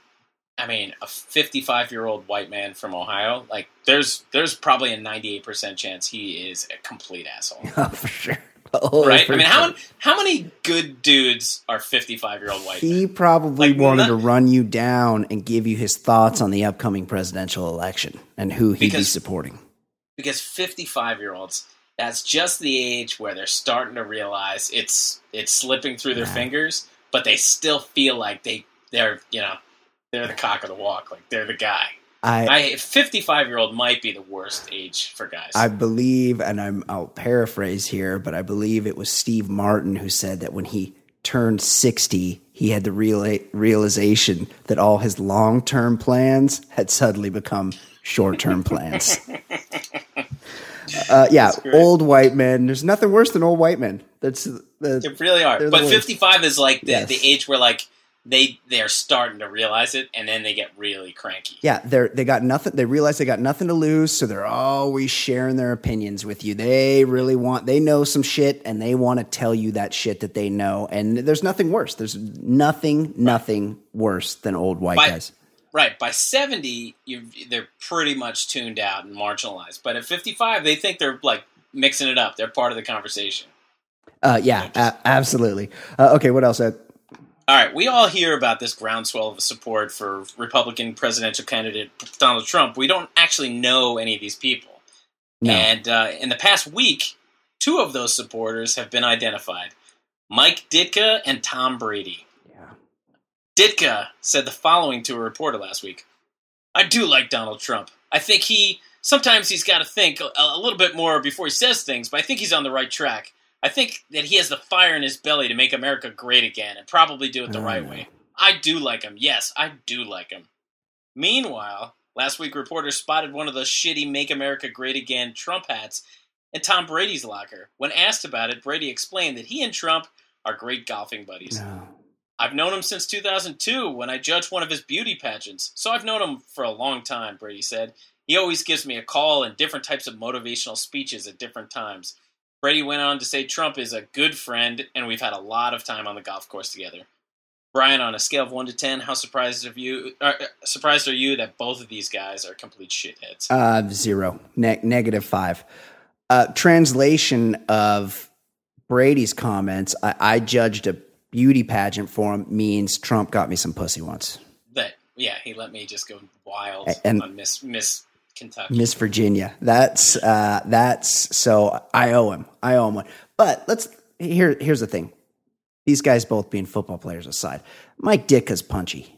S2: I mean, a 55 year old white man from Ohio, like there's there's probably a 98 percent chance he is a complete asshole.
S1: Oh, for sure. Oh,
S2: Right? I mean, how
S1: sure.
S2: many, how many good dudes are 55 year old white men?
S1: He probably
S2: Like,
S1: wanted
S2: not-
S1: to run you down and give you his thoughts on the upcoming presidential election and who he'd be supporting.
S2: because 55 year olds that's just the age where they're starting to realize it's it's slipping through their
S1: Yeah.
S2: fingers but they still feel like they they're you know they're the cock of the walk like they're the guy
S1: I
S2: i 55 year old might be the worst age for guys
S1: I believe, and I'm, I'll paraphrase here, but I believe it was Steve Martin who said that when he turned 60, he had the real, realization that all his long term plans had suddenly become short term plans. uh, yeah, old white men. There's nothing worse than old white men. That's the,
S2: they really are but 55 is like the,
S1: Yes.
S2: the age where like they they are starting to realize it, and then they get really cranky.
S1: Yeah, they're they got nothing. They realize they got nothing to lose, so they're always sharing their opinions with you. They really want. They know some shit, and they want to tell you that shit that they know. And there's nothing worse. There's nothing, nothing worse than old white
S2: By-
S1: guys.
S2: Right by seventy, you they're pretty much tuned out and marginalized. But at fifty-five, they think they're like mixing it up. They're part of the conversation.
S1: Uh, yeah, a- absolutely. Uh, okay, what else? Ed?
S2: All right, we all hear about this groundswell of support for Republican presidential candidate Donald Trump. We don't actually know any of these people.
S1: No.
S2: And uh, in the past week, two of those supporters have been identified Mike Ditka and Tom Brady.
S1: Yeah.
S2: Ditka said the following to a reporter last week I do like Donald Trump. I think he, sometimes he's got to think a, a little bit more before he says things, but I think he's on the right track. I think that he has the fire in his belly to make America great again and probably do it the
S1: Oh,
S2: right way. I do like him. Yes, I do like him. Meanwhile, last week reporters spotted one of those shitty Make America Great Again Trump hats in Tom Brady's locker. When asked about it, Brady explained that he and Trump are great golfing buddies.
S1: No.
S2: I've known him since 2002 when I judged one of his beauty pageants, so I've known him for a long time, Brady said. He always gives me a call and different types of motivational speeches at different times. Brady went on to say Trump is a good friend and we've had a lot of time on the golf course together. Brian, on a scale of 1 to 10, how surprised are you uh, surprised are you that both of these guys are complete shitheads?
S1: Uh, zero. Ne- negative five. Uh, translation of Brady's comments. I, I judged a beauty pageant for him means Trump got me some pussy once.
S2: that yeah, he let me just go wild
S1: And-
S2: on Miss Miss Kentucky.
S1: Miss Virginia. That's uh, that's so I owe him. I owe him one. But let's here. Here's the thing. These guys both being football players aside, Mike Ditka's punchy.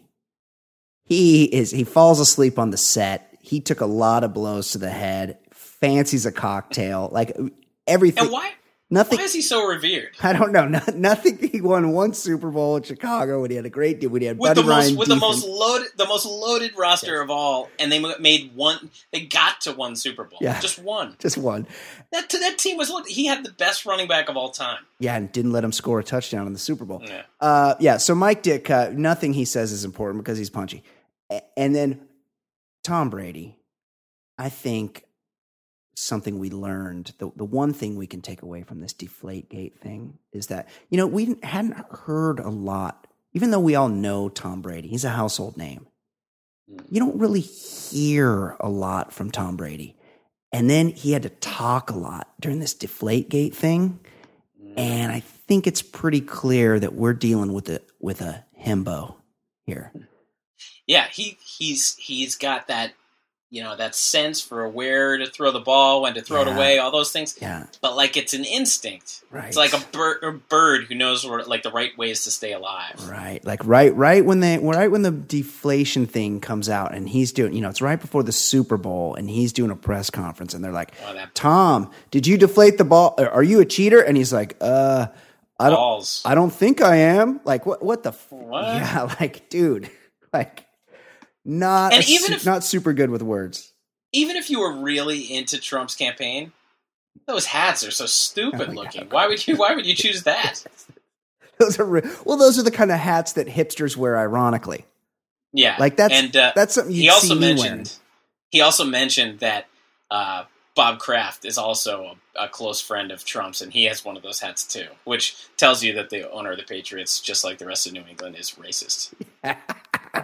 S1: He is. He falls asleep on the set. He took a lot of blows to the head. Fancies a cocktail. Like everything.
S2: and why
S1: nothing.
S2: why is he so revered?
S1: I don't know. No, nothing. He won one Super Bowl in Chicago when he had a great deal. When he had
S2: with
S1: Buddy
S2: the most
S1: Ryan
S2: with the most loaded the most loaded roster of all, and they made one. They got to one Super Bowl,
S1: Yeah.
S2: just one.
S1: just one.
S2: That that team was. He had the best running back of all time.
S1: Yeah, and didn't let him score a touchdown in the Super Bowl.
S2: Yeah.
S1: Uh, yeah. So Mike Ditka, nothing he says is important because he's punchy. And then Tom Brady, I think something we learned, the, the one thing we can take away from this deflate gate thing is that, you know, we hadn't heard a lot, even though we all know Tom Brady, he's a household name. Mm. You don't really hear a lot from Tom Brady. And then he had to talk a lot during this deflate gate thing. Mm. And I think it's pretty clear that we're dealing with a with a himbo here.
S2: Yeah, he he's he's got that you know that sense for where to throw the ball, when to throw
S1: Yeah.
S2: it away, all those things.
S1: Yeah,
S2: But like it's an instinct.
S1: right.
S2: It's like a bird, a bird who knows where, like the right ways to stay alive.
S1: right, like right, right when they right when the deflation thing comes out, and he's doing, you know, it's right before the Super Bowl, and he's doing a press conference, and they're like,
S2: Oh, that
S1: "Tom, did you deflate the ball? Are you a cheater?" And he's like, "Uh, I don't,
S2: balls.
S1: I don't think I am." Like, what? What the? F-
S2: What?
S1: Yeah, like, dude, like, not
S2: And even
S1: su-
S2: if-
S1: not super good with words.
S2: Even if you were really into Trump's campaign, those hats are so stupid
S1: Oh,
S2: looking. Why would you? Why would you choose that?
S1: Those are re- well, those are the kind of hats that hipsters wear, ironically.
S2: Yeah,
S1: Like that's
S2: and uh,
S1: that's something
S2: he also mentioned he also mentioned that uh, Bob Kraft is also a, a close friend of Trump's, and he has one of those hats too, which tells you that the owner of the Patriots, just like the rest of New England, is racist.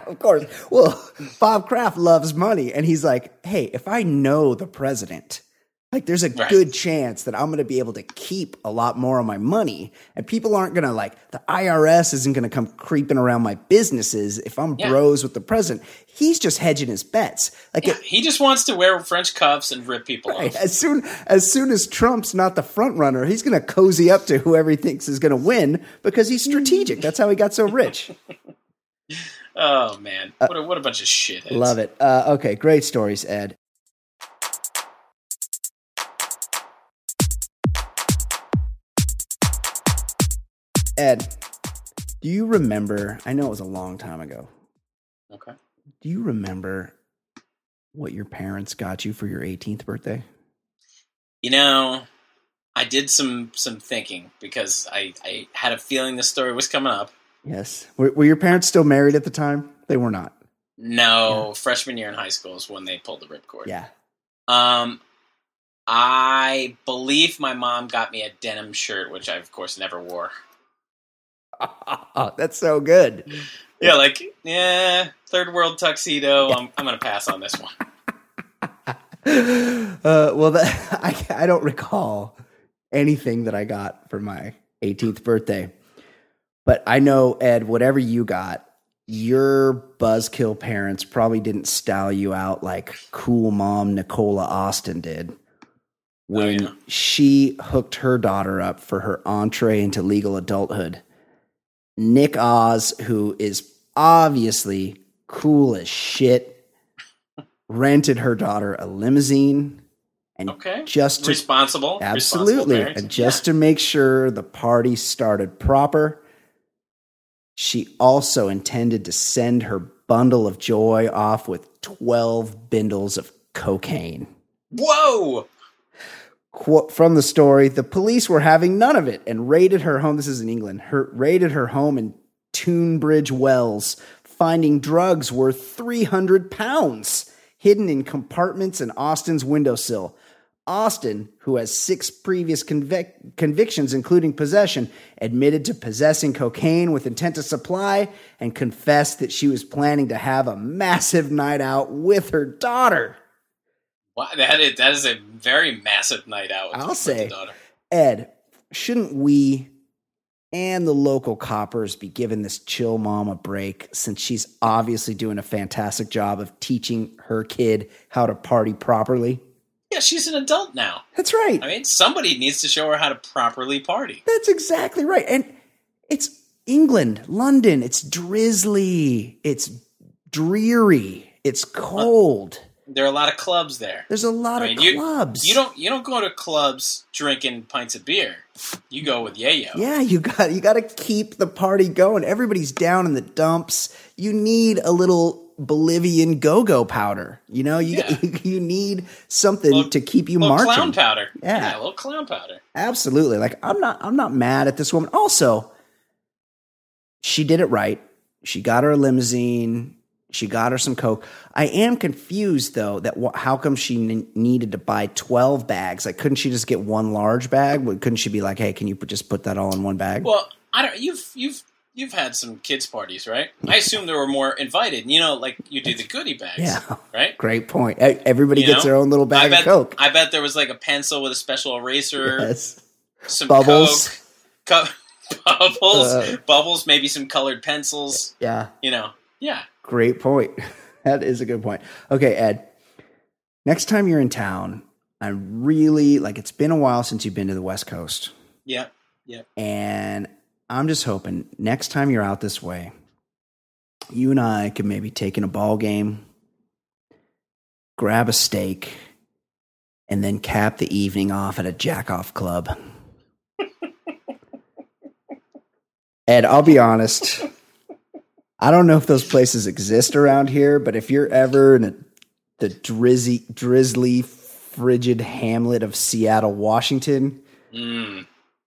S1: of course. Well, Bob Kraft loves money, and he's like, "Hey, if I know the president, like, there's a
S2: Right.
S1: good chance that I'm going to be able to keep a lot more of my money, and people aren't going to like the IRS isn't going to come creeping around my businesses if I'm
S2: Yeah.
S1: bros with the president. He's just hedging his bets. Like,
S2: Yeah, he just wants to wear French cuffs and rip people
S1: Right.
S2: off.
S1: As soon as soon as Trump's not the front runner, he's going to cozy up to whoever he thinks is going to win because he's strategic. That's how he got so rich.
S2: Oh man, what a, what a bunch of shit.
S1: Love it. Uh, okay, great stories, Ed. Ed, do you remember? I know it was a long time ago.
S2: Okay.
S1: Do you remember what your parents got you for your 18th birthday?
S2: You know, I did some some thinking because I I had a feeling this story was coming up,
S1: Yes. Were, were your parents still married at the time? They were not.
S2: No, freshman year in high school is when they pulled the ripcord.
S1: Yeah.
S2: Um, I believe my mom got me a denim shirt, which I of course never wore.
S1: That's so good.
S2: Yeah, like yeah, third world tuxedo. I'm I'm gonna pass on this one.
S1: Uh, well, that, I, I don't recall anything that I got for my 18th birthday. But I know, Ed, whatever you got, your buzzkill parents probably didn't style you out like cool mom Nicola Austin did oh, when
S2: yeah.
S1: she hooked her daughter up for her entree into legal adulthood. Nick Oz, who is obviously cool as shit, rented her daughter a limousine and
S2: Okay,
S1: just to
S2: responsible,
S1: Absolutely.
S2: responsible.
S1: And just to make sure the party started proper, she also intended to send her bundle of joy off with 12 bindles of cocaine.
S2: Whoa,
S1: Quote from the story The police were having none of it and raided her home. This is in England. Her, raided her home in Tunebridge Wells, finding drugs worth 300 pounds hidden in compartments in Austin's windowsill. Austin, who has six previous convic- convictions, including possession, admitted to possessing cocaine with intent to supply and confessed that she was planning to have a massive night out with her daughter.
S2: wow, that is that is a very massive night out. With
S1: I'll say.
S2: daughter.
S1: Ed, shouldn't we and the local coppers be giving this chill mom a break since she's obviously doing a fantastic job of teaching her kid how to party properly?
S2: Yeah, she's an adult now.
S1: That's right.
S2: I mean, somebody needs to show her how to properly party.
S1: That's exactly right. And it's England, London. It's drizzly. It's dreary. It's uh, cold.
S2: There are a lot of clubs there.
S1: There's a lot
S2: I
S1: of
S2: mean, you-
S1: clubs.
S2: You don't you don't go to clubs drinking pints of beer. You go with yayo.
S1: Yeah, you got you got to keep the party going. Everybody's down in the dumps. You need a little Bolivian go-go powder. You know, you
S2: Yeah.
S1: you need something
S2: Little-
S1: to keep you marching.
S2: clown powder.
S1: Yeah.
S2: a little clown powder.
S1: Absolutely. Like I'm not I'm not mad at this woman. Also, she did it right. She got her a limousine. She got her some coke. I am confused though that wh- how come she n- needed to buy 12 bags? Like couldn't she just get one large bag? Couldn't she be like, "Hey, can you put, just put that all in one bag?"
S2: Well, I don't. You've you've you've had some kids parties, right? I assume there were more invited. You know, like you do the goodie bags,
S1: Yeah.
S2: right?
S1: Great point. Everybody
S2: You
S1: gets
S2: know?
S1: their own little
S2: I
S1: bag
S2: bet,
S1: of coke.
S2: I bet there was like a pencil with a special eraser,
S1: yes.
S2: some
S1: Bubbles.
S2: coke, co- bubbles,
S1: Uh.
S2: bubbles, maybe some colored pencils.
S1: Yeah.
S2: You know, yeah.
S1: Great point. that is a good point. Okay, Ed. Next time you're in town, I'm really like it's been a while since you've been to the West Coast.
S2: Yeah, yeah.
S1: And I'm just hoping next time you're out this way, you and I could maybe take in a ball game, grab a steak, and then cap the evening off at a jack off club. Ed, I'll be honest. I don't know if those places exist around here, but if you're ever in a, the drizzy, drizzly, frigid hamlet of Seattle, Washington,
S2: Mm.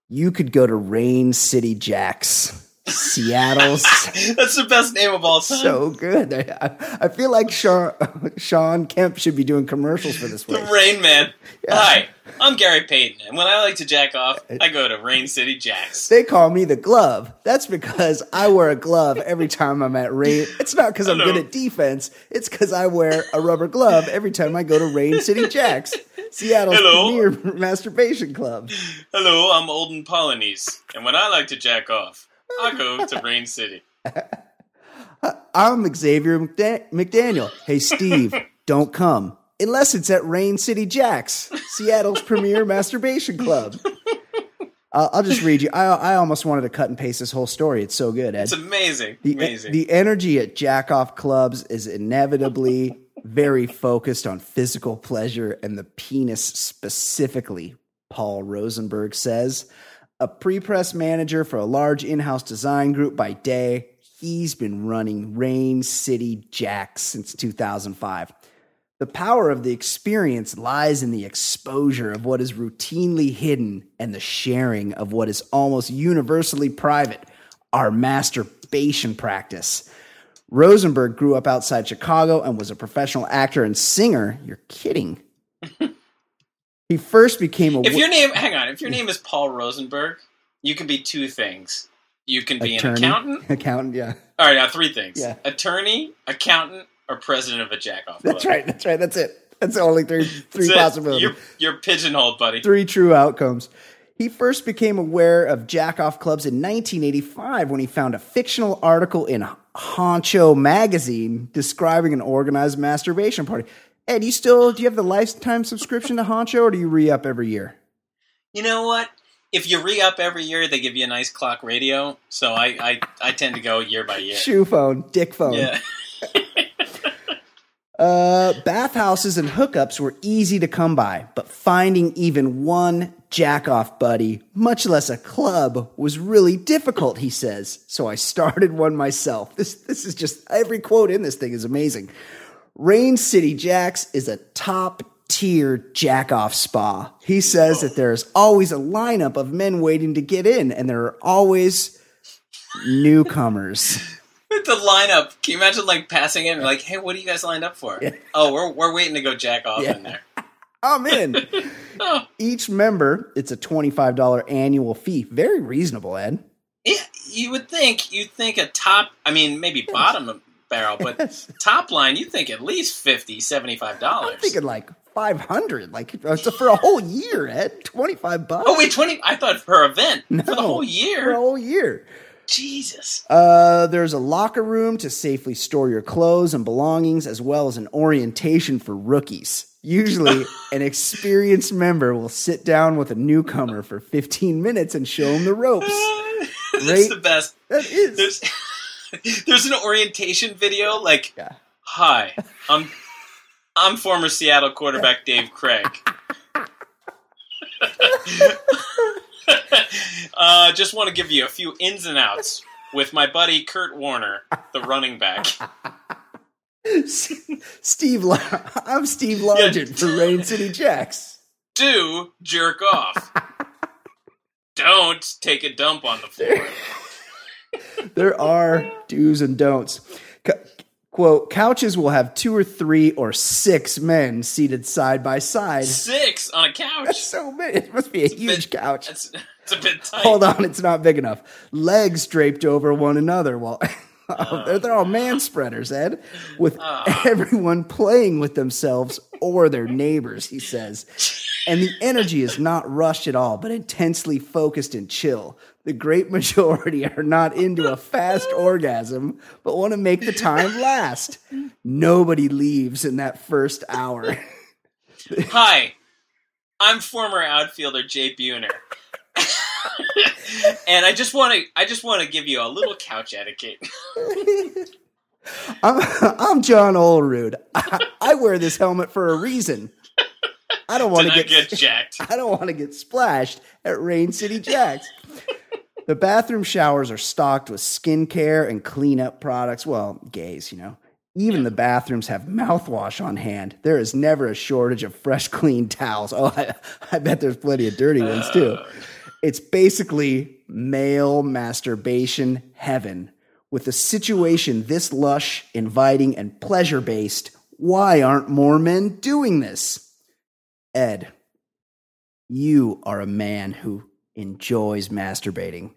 S1: You could go to Rain City Jacks, Seattle's.
S2: That's the best name of all time.
S1: so good. I, I feel like Sean, Shawn Kemp should be doing commercials for this
S2: the. Rain Man.
S1: Yeah.
S2: Hi, I'm Gary Payton, and when I like to jack off, I go to Rain City Jacks.
S1: They call me the glove. That's because I wear a glove every time I'm at Rain. It's not because I'm good at defense. It's because I wear a rubber glove every time I go to Rain City Jacks, Seattle's
S2: Hello.
S1: premier masturbation club.
S2: Hello, I'm Olden Polynice, and when I like to jack off, I go to Rain City.
S1: I'm Xavier McDaniel. Hey, Steve, don't come unless it's at Rain City Jacks, Seattle's premier masturbation club. Uh, I'll just read you. I, I almost wanted to cut and paste this whole story. It's so good, Ed.
S2: It's amazing,
S1: The,
S2: amazing.
S1: the energy at jack off clubs is inevitably very focused on physical pleasure and the penis specifically, Paul Rosenberg says. A pre press manager for a large in house design group by day, he's been running Rain City Jacks since 2005. The power of the experience lies in the exposure of what is routinely hidden and the sharing of what is almost universally private. Our masturbation practice. Rosenberg grew up outside Chicago and was a professional actor and singer. You're kidding. he first became a
S2: If your name, hang on, if your name is Paul Rosenberg, you can be two things. You can be
S1: attorney.
S2: an accountant.
S1: Accountant, yeah.
S2: All right, now three things:
S1: Yeah.
S2: attorney, accountant, or president of a jack off.
S1: That's right. That's right. That's it. That's the only three three
S2: That's
S1: possibilities.
S2: You're, you're pigeonholed, buddy.
S1: three true outcomes. He first became aware of jack off clubs in 1985 when he found a fictional article in Honcho magazine describing an organized masturbation party. Ed, you still do you have the lifetime subscription to Honcho or do you re up every year?
S2: You know what? If you re up every year, they give you a nice clock radio. So I, I, I tend to go year by year.
S1: Shoe phone, dick phone.
S2: Yeah.
S1: Uh, bathhouses and hookups were easy to come by, but finding even one jack off buddy, much less a club, was really difficult, he says. So I started one myself. This, this is just, every quote in this thing is amazing. Rain City Jacks is a top tier jack off spa. He says that there's always a lineup of men waiting to get in, and there are always newcomers.
S2: the lineup. Can you imagine like passing in and like, hey, what are you guys lined up for? Oh, we're we're waiting to go jack off
S1: Yeah.
S2: in there.
S1: I'm in.
S2: Oh.
S1: Each member, it's a $25 annual fee. Very reasonable, Ed.
S2: Yeah, you would think you'd think a top. I mean, maybe bottom of barrel, but
S1: Yes.
S2: top line, you'd think at least 50 $75.
S1: I'm thinking like 500 like it's for a whole year, Ed. 25 bucks.
S2: Oh wait, twenty. I thought per event for the
S1: No,
S2: whole
S1: For a whole year.
S2: Jesus.
S1: Uh, there's a locker room to safely store your clothes and belongings, as well as an orientation for rookies. Usually, an experienced member will sit down with a newcomer for 15 minutes and show him the ropes.
S2: That's
S1: Right.
S2: the best.
S1: That is.
S2: There's there's an orientation video like,
S1: Yeah.
S2: "Hi, I'm I'm former Seattle quarterback Dave Krieg." uh, just want to give you a few ins and outs with my buddy Curt Warner, the running back.
S1: Steve, La- I'm Steve Largent for Rain City Jacks.
S2: Do jerk off. Don't take a dump on the floor.
S1: There are do's and don'ts. Quote, couches will have two or three or six men seated side by side.
S2: Six on a couch.
S1: So many. It must be a huge
S2: bit-
S1: couch.
S2: That's it's a bit tight.
S1: Hold on, it's not big enough. Legs draped over one another while oh. they're, they're all man spreaders, Ed, with oh. everyone playing with themselves or their neighbors, he says. And the energy is not rushed at all, but intensely focused and chill. The great majority are not into a fast orgasm, but want to make the time last. Nobody leaves in that first hour.
S2: Hi, I'm former outfielder Jay Buhner. and I just want to I just want to give you a little couch etiquette.
S1: I'm, I'm John Olerud. I, I wear this helmet for a reason. I don't want to get,
S2: get jacked?
S1: I don't want to get splashed at Rain City Jacks. The bathroom showers are stocked with skincare and cleanup products. Well, gays, you know. Even the bathrooms have mouthwash on hand. There is never a shortage of fresh, clean towels. Oh, I, I bet there's plenty of dirty ones too. It's basically male masturbation heaven. With a situation this lush, inviting, and pleasure based, why aren't more men doing this? Ed, you are a man who enjoys masturbating.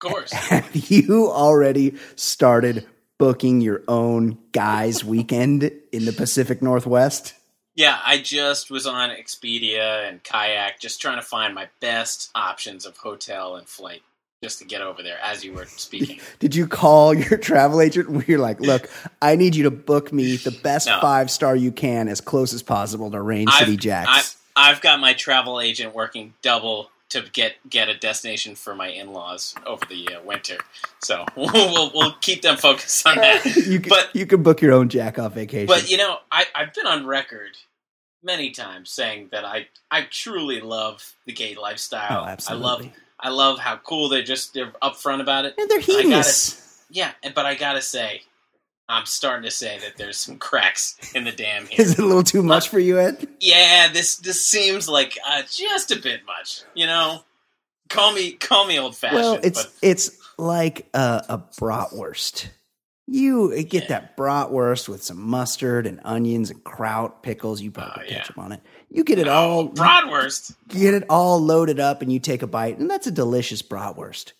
S2: Of course.
S1: Have you already started booking your own guys' weekend in the Pacific Northwest?
S2: Yeah, I just was on Expedia and Kayak, just trying to find my best options of hotel and flight, just to get over there. As you were speaking,
S1: Did you call your travel agent and you're like, look, I need you to book me the best
S2: No.
S1: five star you can as close as possible to Rain City Jacks?
S2: I've, I've got my travel agent working double to get get a destination for my in laws over the uh, winter, so we'll, we'll we'll keep them focused on that.
S1: you, can,
S2: but
S1: you can book your own jack off vacation.
S2: But you know, I, I've been on record many times saying that I, I truly love the gay lifestyle.
S1: oh,
S2: I love I love how cool they're just they're upfront about it.
S1: and they're
S2: I gotta- Yeah, but I gotta say, I'm starting to say that there's some cracks in the dam here.
S1: Is it a little too much for you, Ed?
S2: yeah, this this seems like uh, just a bit much. You know, call me call me old fashioned.
S1: Well, it's
S2: but
S1: it's like a, a bratwurst. You get that bratwurst with some mustard and onions and kraut, pickles. You probably
S2: Oh,
S1: put
S2: yeah.
S1: ketchup on it. You get it all
S2: Bratwurst.
S1: get it all loaded up and you take a bite, and that's a delicious bratwurst.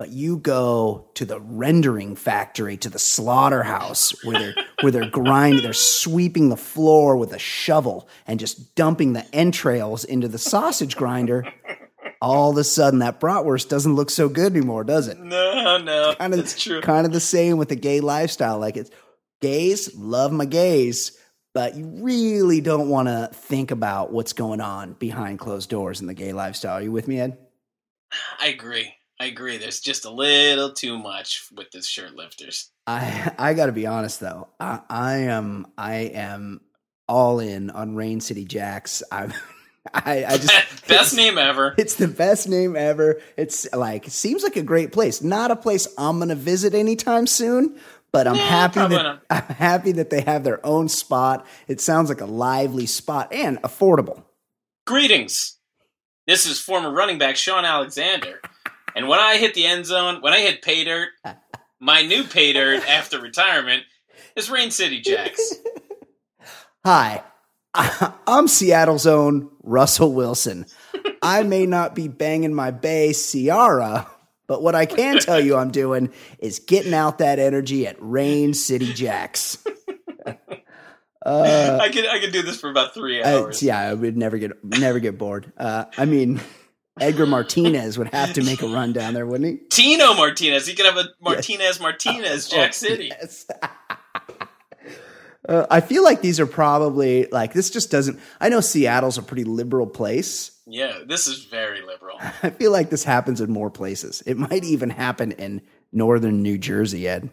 S1: But you go to the rendering factory, to the slaughterhouse, where they're where they're grinding, they're sweeping the floor with a shovel and just dumping the entrails into the sausage grinder. All of a sudden, that bratwurst doesn't look so good anymore, does it?
S2: No, no,
S1: Kind of,
S2: true.
S1: Kind of the same with the gay lifestyle. Like it's gays love my gays, but you really don't want to think about what's going on behind closed doors in the gay lifestyle. Are you with me, Ed?
S2: I agree. I agree. There's just a little too much with the shirt lifters.
S1: I I got to be honest though. I, I am I am all in on Rain City Jacks. I'm I I just
S2: Best name ever.
S1: It's the best name ever. It's like seems like a great place. Not a place I'm gonna visit anytime soon, but I'm
S2: Yeah,
S1: happy that. I'm happy that they have their own spot. It sounds like a lively spot and affordable.
S2: Greetings. This is former running back Shaun Alexander. And when I hit the end zone, when I hit pay dirt, my new pay dirt after retirement is Rain City Jacks.
S1: Hi, I'm Seattle's own Russell Wilson. I may not be banging my bay Ciara, but what I can tell you I'm doing is getting out that energy at Rain City Jacks.
S2: I could I could do this for about three
S1: Uh,
S2: hours.
S1: yeah, I would never get never get bored. Uh, I mean, Edgar Martinez would have to make a run down there, wouldn't he?
S2: Tino Martinez. He could have a Martinez Martinez Jack City.
S1: Oh, Yes. Uh, I feel like these are probably like this. Just doesn't. I know Seattle's a pretty liberal place.
S2: Yeah, this is very liberal.
S1: I feel like this happens in more places. It might even happen in northern New Jersey, Ed.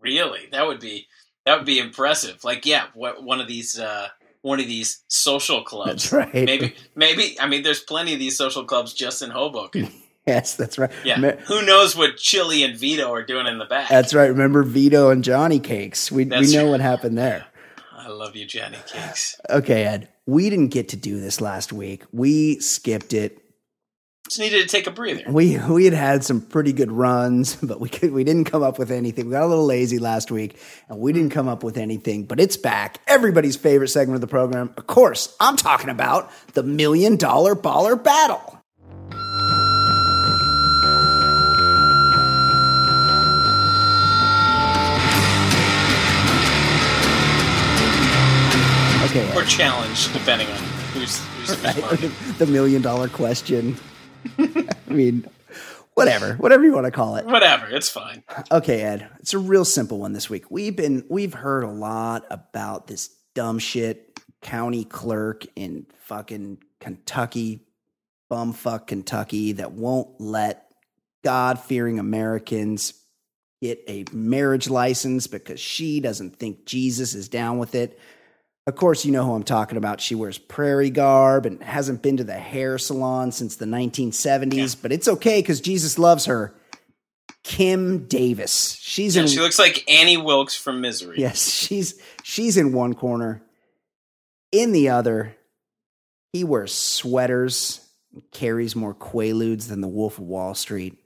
S2: Really, that would be that would be impressive. Like, yeah, what one of these uh, one of these social clubs.
S1: That's right.
S2: Maybe, maybe. I mean, there's plenty of these social clubs just in Hoboken.
S1: Yes, that's right.
S2: Yeah,
S1: Me-
S2: who knows what Chili and Vito are doing in the back?
S1: That's right. Remember Vito and Johnny Cakes? We
S2: That's
S1: we know
S2: right.
S1: what happened there.
S2: I love you, Johnny Cakes.
S1: Okay, Ed. We didn't get to do this last week. We skipped it.
S2: Just needed to take a breather.
S1: We we had had some pretty good runs, but we could we didn't come up with anything. We got a little lazy last week, and we didn't come up with anything. But it's back. Everybody's favorite segment of the program. Of course, I'm talking about the Million Dollar Baller Battle. Okay.
S2: Or challenge, depending on who's who's responding.
S1: the million dollar question. I mean, whatever, whatever you want to call it.
S2: Whatever, it's fine.
S1: Okay, Ed, it's a real simple one this week. We've been we've heard a lot about this dumb shit county clerk in fucking Kentucky, bumfuck Kentucky that won't let God fearing Americans get a marriage license because she doesn't think Jesus is down with it. Of course, you know who I'm talking about. She wears prairie garb and hasn't been to the hair salon since the 1970s, but it's okay because Jesus loves her. Kim Davis. She's
S2: Yeah,
S1: in
S2: she looks like Annie Wilkes from Misery.
S1: Yes, she's she's in one corner. In the other, he wears sweaters, and carries more quaaludes than the Wolf of Wall Street.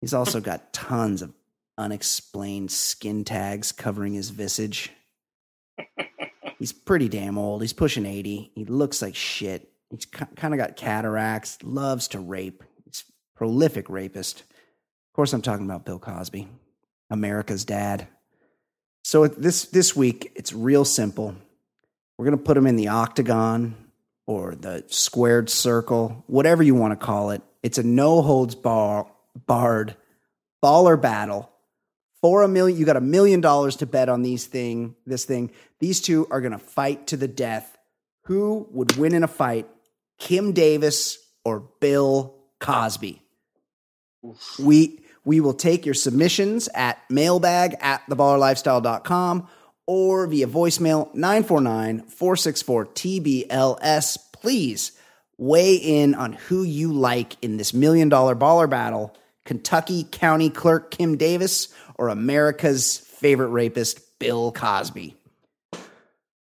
S1: He's also hmm. got tons of unexplained skin tags covering his visage. He's pretty damn old. He's pushing 80. He looks like shit. He's kind of got cataracts, loves to rape. He's a prolific rapist. Of course, I'm talking about Bill Cosby, America's dad. So this this week, it's real simple. We're gonna put him in the octagon or the squared circle, whatever you want to call it. It's a no holds bar barred baller battle for a million. You got a million dollars to bet on these thing. This thing. These two are gonna fight to the death. Who would win in a fight? Kim Davis or Bill Cosby? We we will take your submissions at mailbag at theballerlifestyle.com or via voicemail 949-464-TBLS. Please weigh in on who you like in this million dollar baller battle. Kentucky County Clerk Kim Davis or America's favorite rapist Bill Cosby.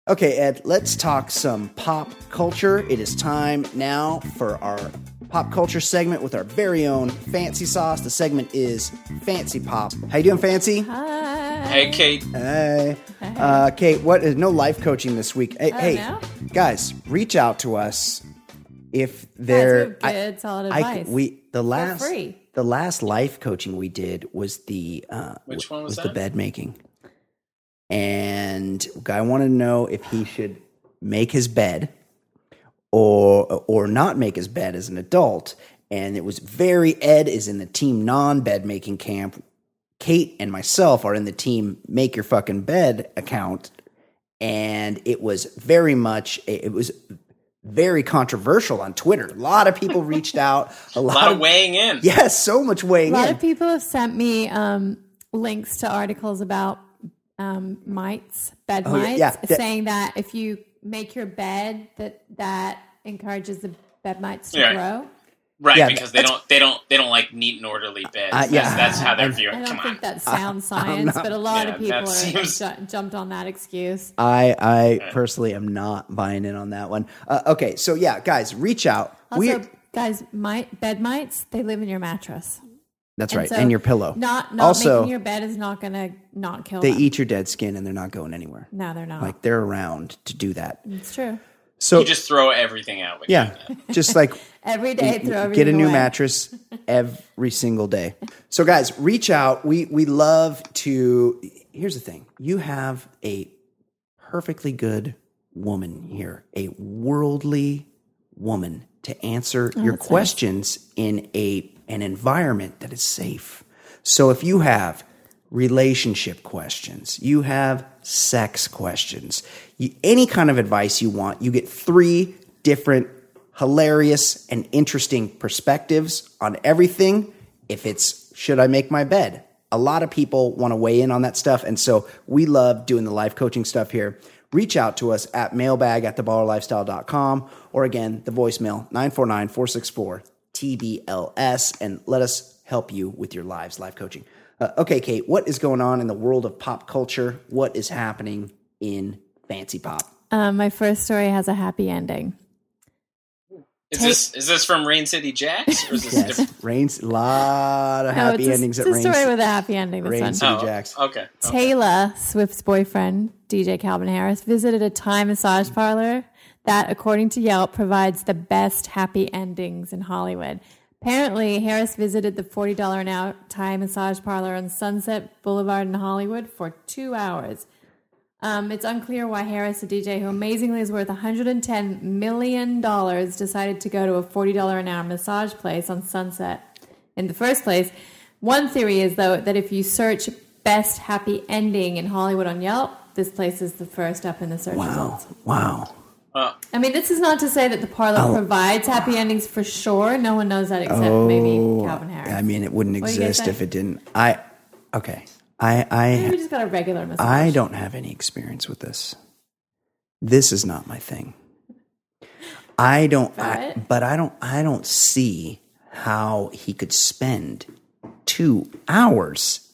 S1: Okay, Ed, let's talk some pop culture. It is time now for our pop culture segment with our very own Fancy Sauce. The segment is Fancy Pop. How you doing, Fancy?
S3: Hi.
S2: Hey, Kate.
S1: Hey, uh, Kate. What is no life coaching this week? Hey, hey,
S3: no?
S1: guys, reach out to us if
S3: Guys,
S1: there.
S3: we have good, solid
S1: I,
S3: advice.
S1: we the last
S3: free.
S1: The last life coaching we did was the uh,
S2: Which one was
S1: the
S2: that?
S1: bed making, and guy wanted to know if he should make his bed or or not make his bed as an adult. And it was very Ed is in the team non bed making camp. Kate and myself are in the team make your fucking bed account. And it was very much it was very controversial on Twitter. A lot of people reached out. A
S2: A
S1: lot,
S2: lot
S1: of
S2: of weighing in.
S1: yes, so much weighing in.
S3: a lot
S1: in.
S3: of people have sent me um, links to articles about um, mites, bed
S1: Oh,
S3: mites,
S1: yeah, that-
S3: saying that if you make your bed, that that encourages the bed mites to
S2: Yeah.
S3: grow.
S2: Right,
S1: Yeah,
S2: because they don't they don't they don't like neat and orderly beds.
S1: Uh, yeah.
S2: that's, that's how they're
S1: I-
S2: viewing.
S3: I don't
S2: Come
S3: think
S2: on.
S3: that sounds science,
S1: not-
S3: but a lot
S2: Yeah,
S3: of people
S2: that
S3: are,
S2: seems-
S3: ju- jumped on that excuse.
S1: I I personally am not buying in on that one. Uh, okay, so yeah, guys, reach out.
S3: Also,
S1: we
S3: guys, mite, bed mites, they live in your mattress.
S1: that's
S3: And
S1: right,
S3: so
S1: and your pillow.
S3: Not not
S1: Also-
S3: making your bed is not going to not kill them.
S1: they
S3: them.
S1: eat your dead skin and they're not going anywhere.
S3: no, they're not.
S1: Like they're around to do that.
S3: it's true.
S1: So
S2: You just throw everything out. When
S1: yeah, just like
S3: Every day, throw everything
S1: get a new
S3: away.
S1: mattress every single day. So guys, reach out. We we love to Here's the thing. You have a perfectly good woman here, a worldly woman to answer your
S3: that's nice.
S1: questions in a an environment that is safe. So if you have relationship questions, you have sex questions, you, any kind of advice you want, you get three different hilarious and interesting perspectives on everything. If it's should I make my bed? A lot of people want to weigh in on that stuff. And so we love doing the life coaching stuff here. Reach out to us at mailbag at theballerlifestyle.com or again, the voicemail 949 464 TBLS and let us help you with your lives, life coaching. Uh, okay, Kate, what is going on in the world of pop culture? What is happening in fancy pop?
S3: Um, my first story has a happy ending.
S2: Is this is this from Rain City Jacks? Or is this
S1: Yes,
S2: different?
S1: Rains, a lot of happy
S3: no, it's
S1: endings
S3: a,
S1: at
S3: it's a
S1: Rains.
S3: story with a happy ending. This
S1: Rain
S3: one.
S1: City
S2: Oh,
S1: Jacks.
S2: okay. okay.
S3: Taylor Swift's boyfriend, DJ Calvin Harris, visited a Thai massage parlor that, according to Yelp, provides the best happy endings in Hollywood. Apparently, Harris visited the $40 an hour Thai massage parlor on Sunset Boulevard in Hollywood for two hours. Um, it's unclear why Harris, a DJ who amazingly is worth $110 million, decided to go to a $40 an hour massage place on Sunset in the first place. One theory is, though, that if you search best happy ending in Hollywood on Yelp, this place is the first up in the search
S1: Wow.
S3: results.
S1: Wow.
S2: Uh,
S3: I mean, this is not to say that the parlor
S1: Oh.
S3: provides happy endings for sure. No one knows that except maybe Calvin Harris.
S1: I mean, it wouldn't
S3: What do you guys
S1: exist if it didn't. I, okay. I,
S3: Maybe we
S1: I,
S3: just got a regular massage.
S1: I don't have any experience with this. This is not my thing. I don't, I, but I don't, I don't see how he could spend two hours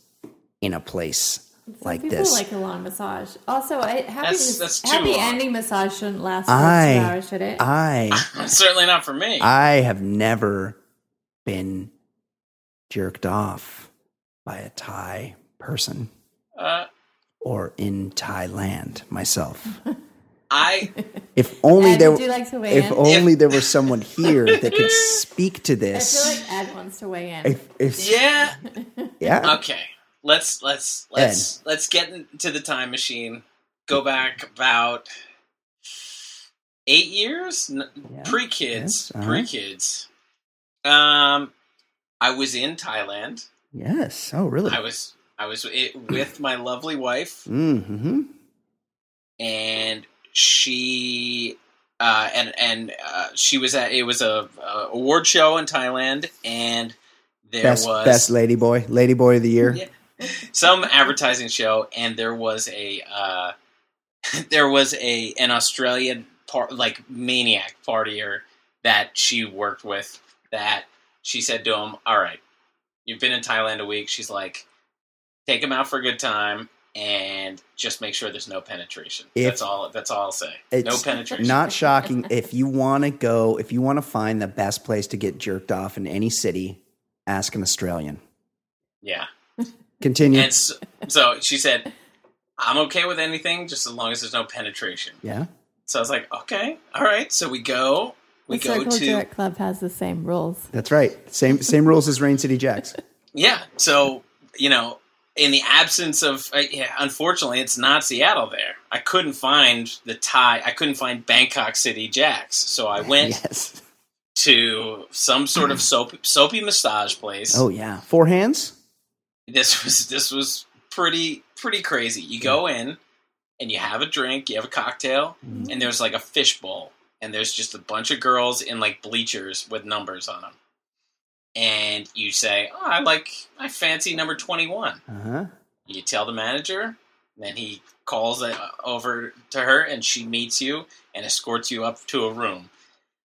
S1: in a place like
S3: People
S1: this.
S3: like a long massage. Also, I, happy,
S2: That's- that's too
S3: happy
S2: long.
S3: ending massage shouldn't last for
S1: I-
S3: two hours, should it?
S1: I,
S2: certainly not for me.
S1: I have never been jerked off by a Thai person
S2: Uh,
S1: or in Thailand myself.
S2: I
S1: If only
S3: Ed,
S1: there
S3: would you like to weigh
S1: if
S3: in?
S1: only there was someone here that could speak to this.
S3: I feel like Ed wants to weigh in.
S1: If, if
S2: yeah.
S1: yeah.
S2: Okay. Let's let's let's let's get into the time machine. Go back about eight years, N-
S1: Yeah.
S2: pre kids,
S1: Yes, uh-huh.
S2: pre kids. Um, I was in Thailand.
S1: Yes. Oh, really?
S2: I was I was with my lovely wife,
S1: Mm-hmm.
S2: and she uh, and and uh, she was at it was a, a award show in Thailand, and there
S1: Best
S2: was
S1: best lady boy, lady boy of the year.
S2: Yeah. Some advertising show, and there was a uh, there was a an Australian par- like maniac partier that she worked with. That she said to him, "All right, you've been in Thailand a week." She's like, "Take him out for a good time. and just make sure there's no penetration.
S1: If-
S2: that's all. That's all I'll say. No penetration.
S1: Not shocking. if you want to go, if you want to find the best place to get jerked off in any city, ask an Australian.
S2: yeah.
S1: Continue.
S2: And so, so she said, "I'm okay with anything, just as long as there's no penetration."
S1: yeah.
S2: So I was like, "Okay, all right." So we go. We
S3: the
S2: go
S3: Circle
S2: to
S3: Jerk Club has the same rules.
S1: That's right. Same same rules as Rain City Jacks.
S2: Yeah. So, you know, in the absence of, uh, yeah, unfortunately, it's not Seattle there. I couldn't find the Thai, I couldn't find Bangkok City Jacks. So I went
S1: yes.
S2: to some sort of soap, soapy massage place.
S1: Oh yeah. Four hands.
S2: This was, this was pretty, pretty crazy. You go in and you have a drink, you have a cocktail,
S1: Mhm.
S2: and there's like a fishbowl. And there's just a bunch of girls in like bleachers with numbers on them. And you say, oh, I like, I fancy number 21.
S1: Uh huh.
S2: you tell the manager, then he calls it over to her, and she meets you and escorts you up to a room.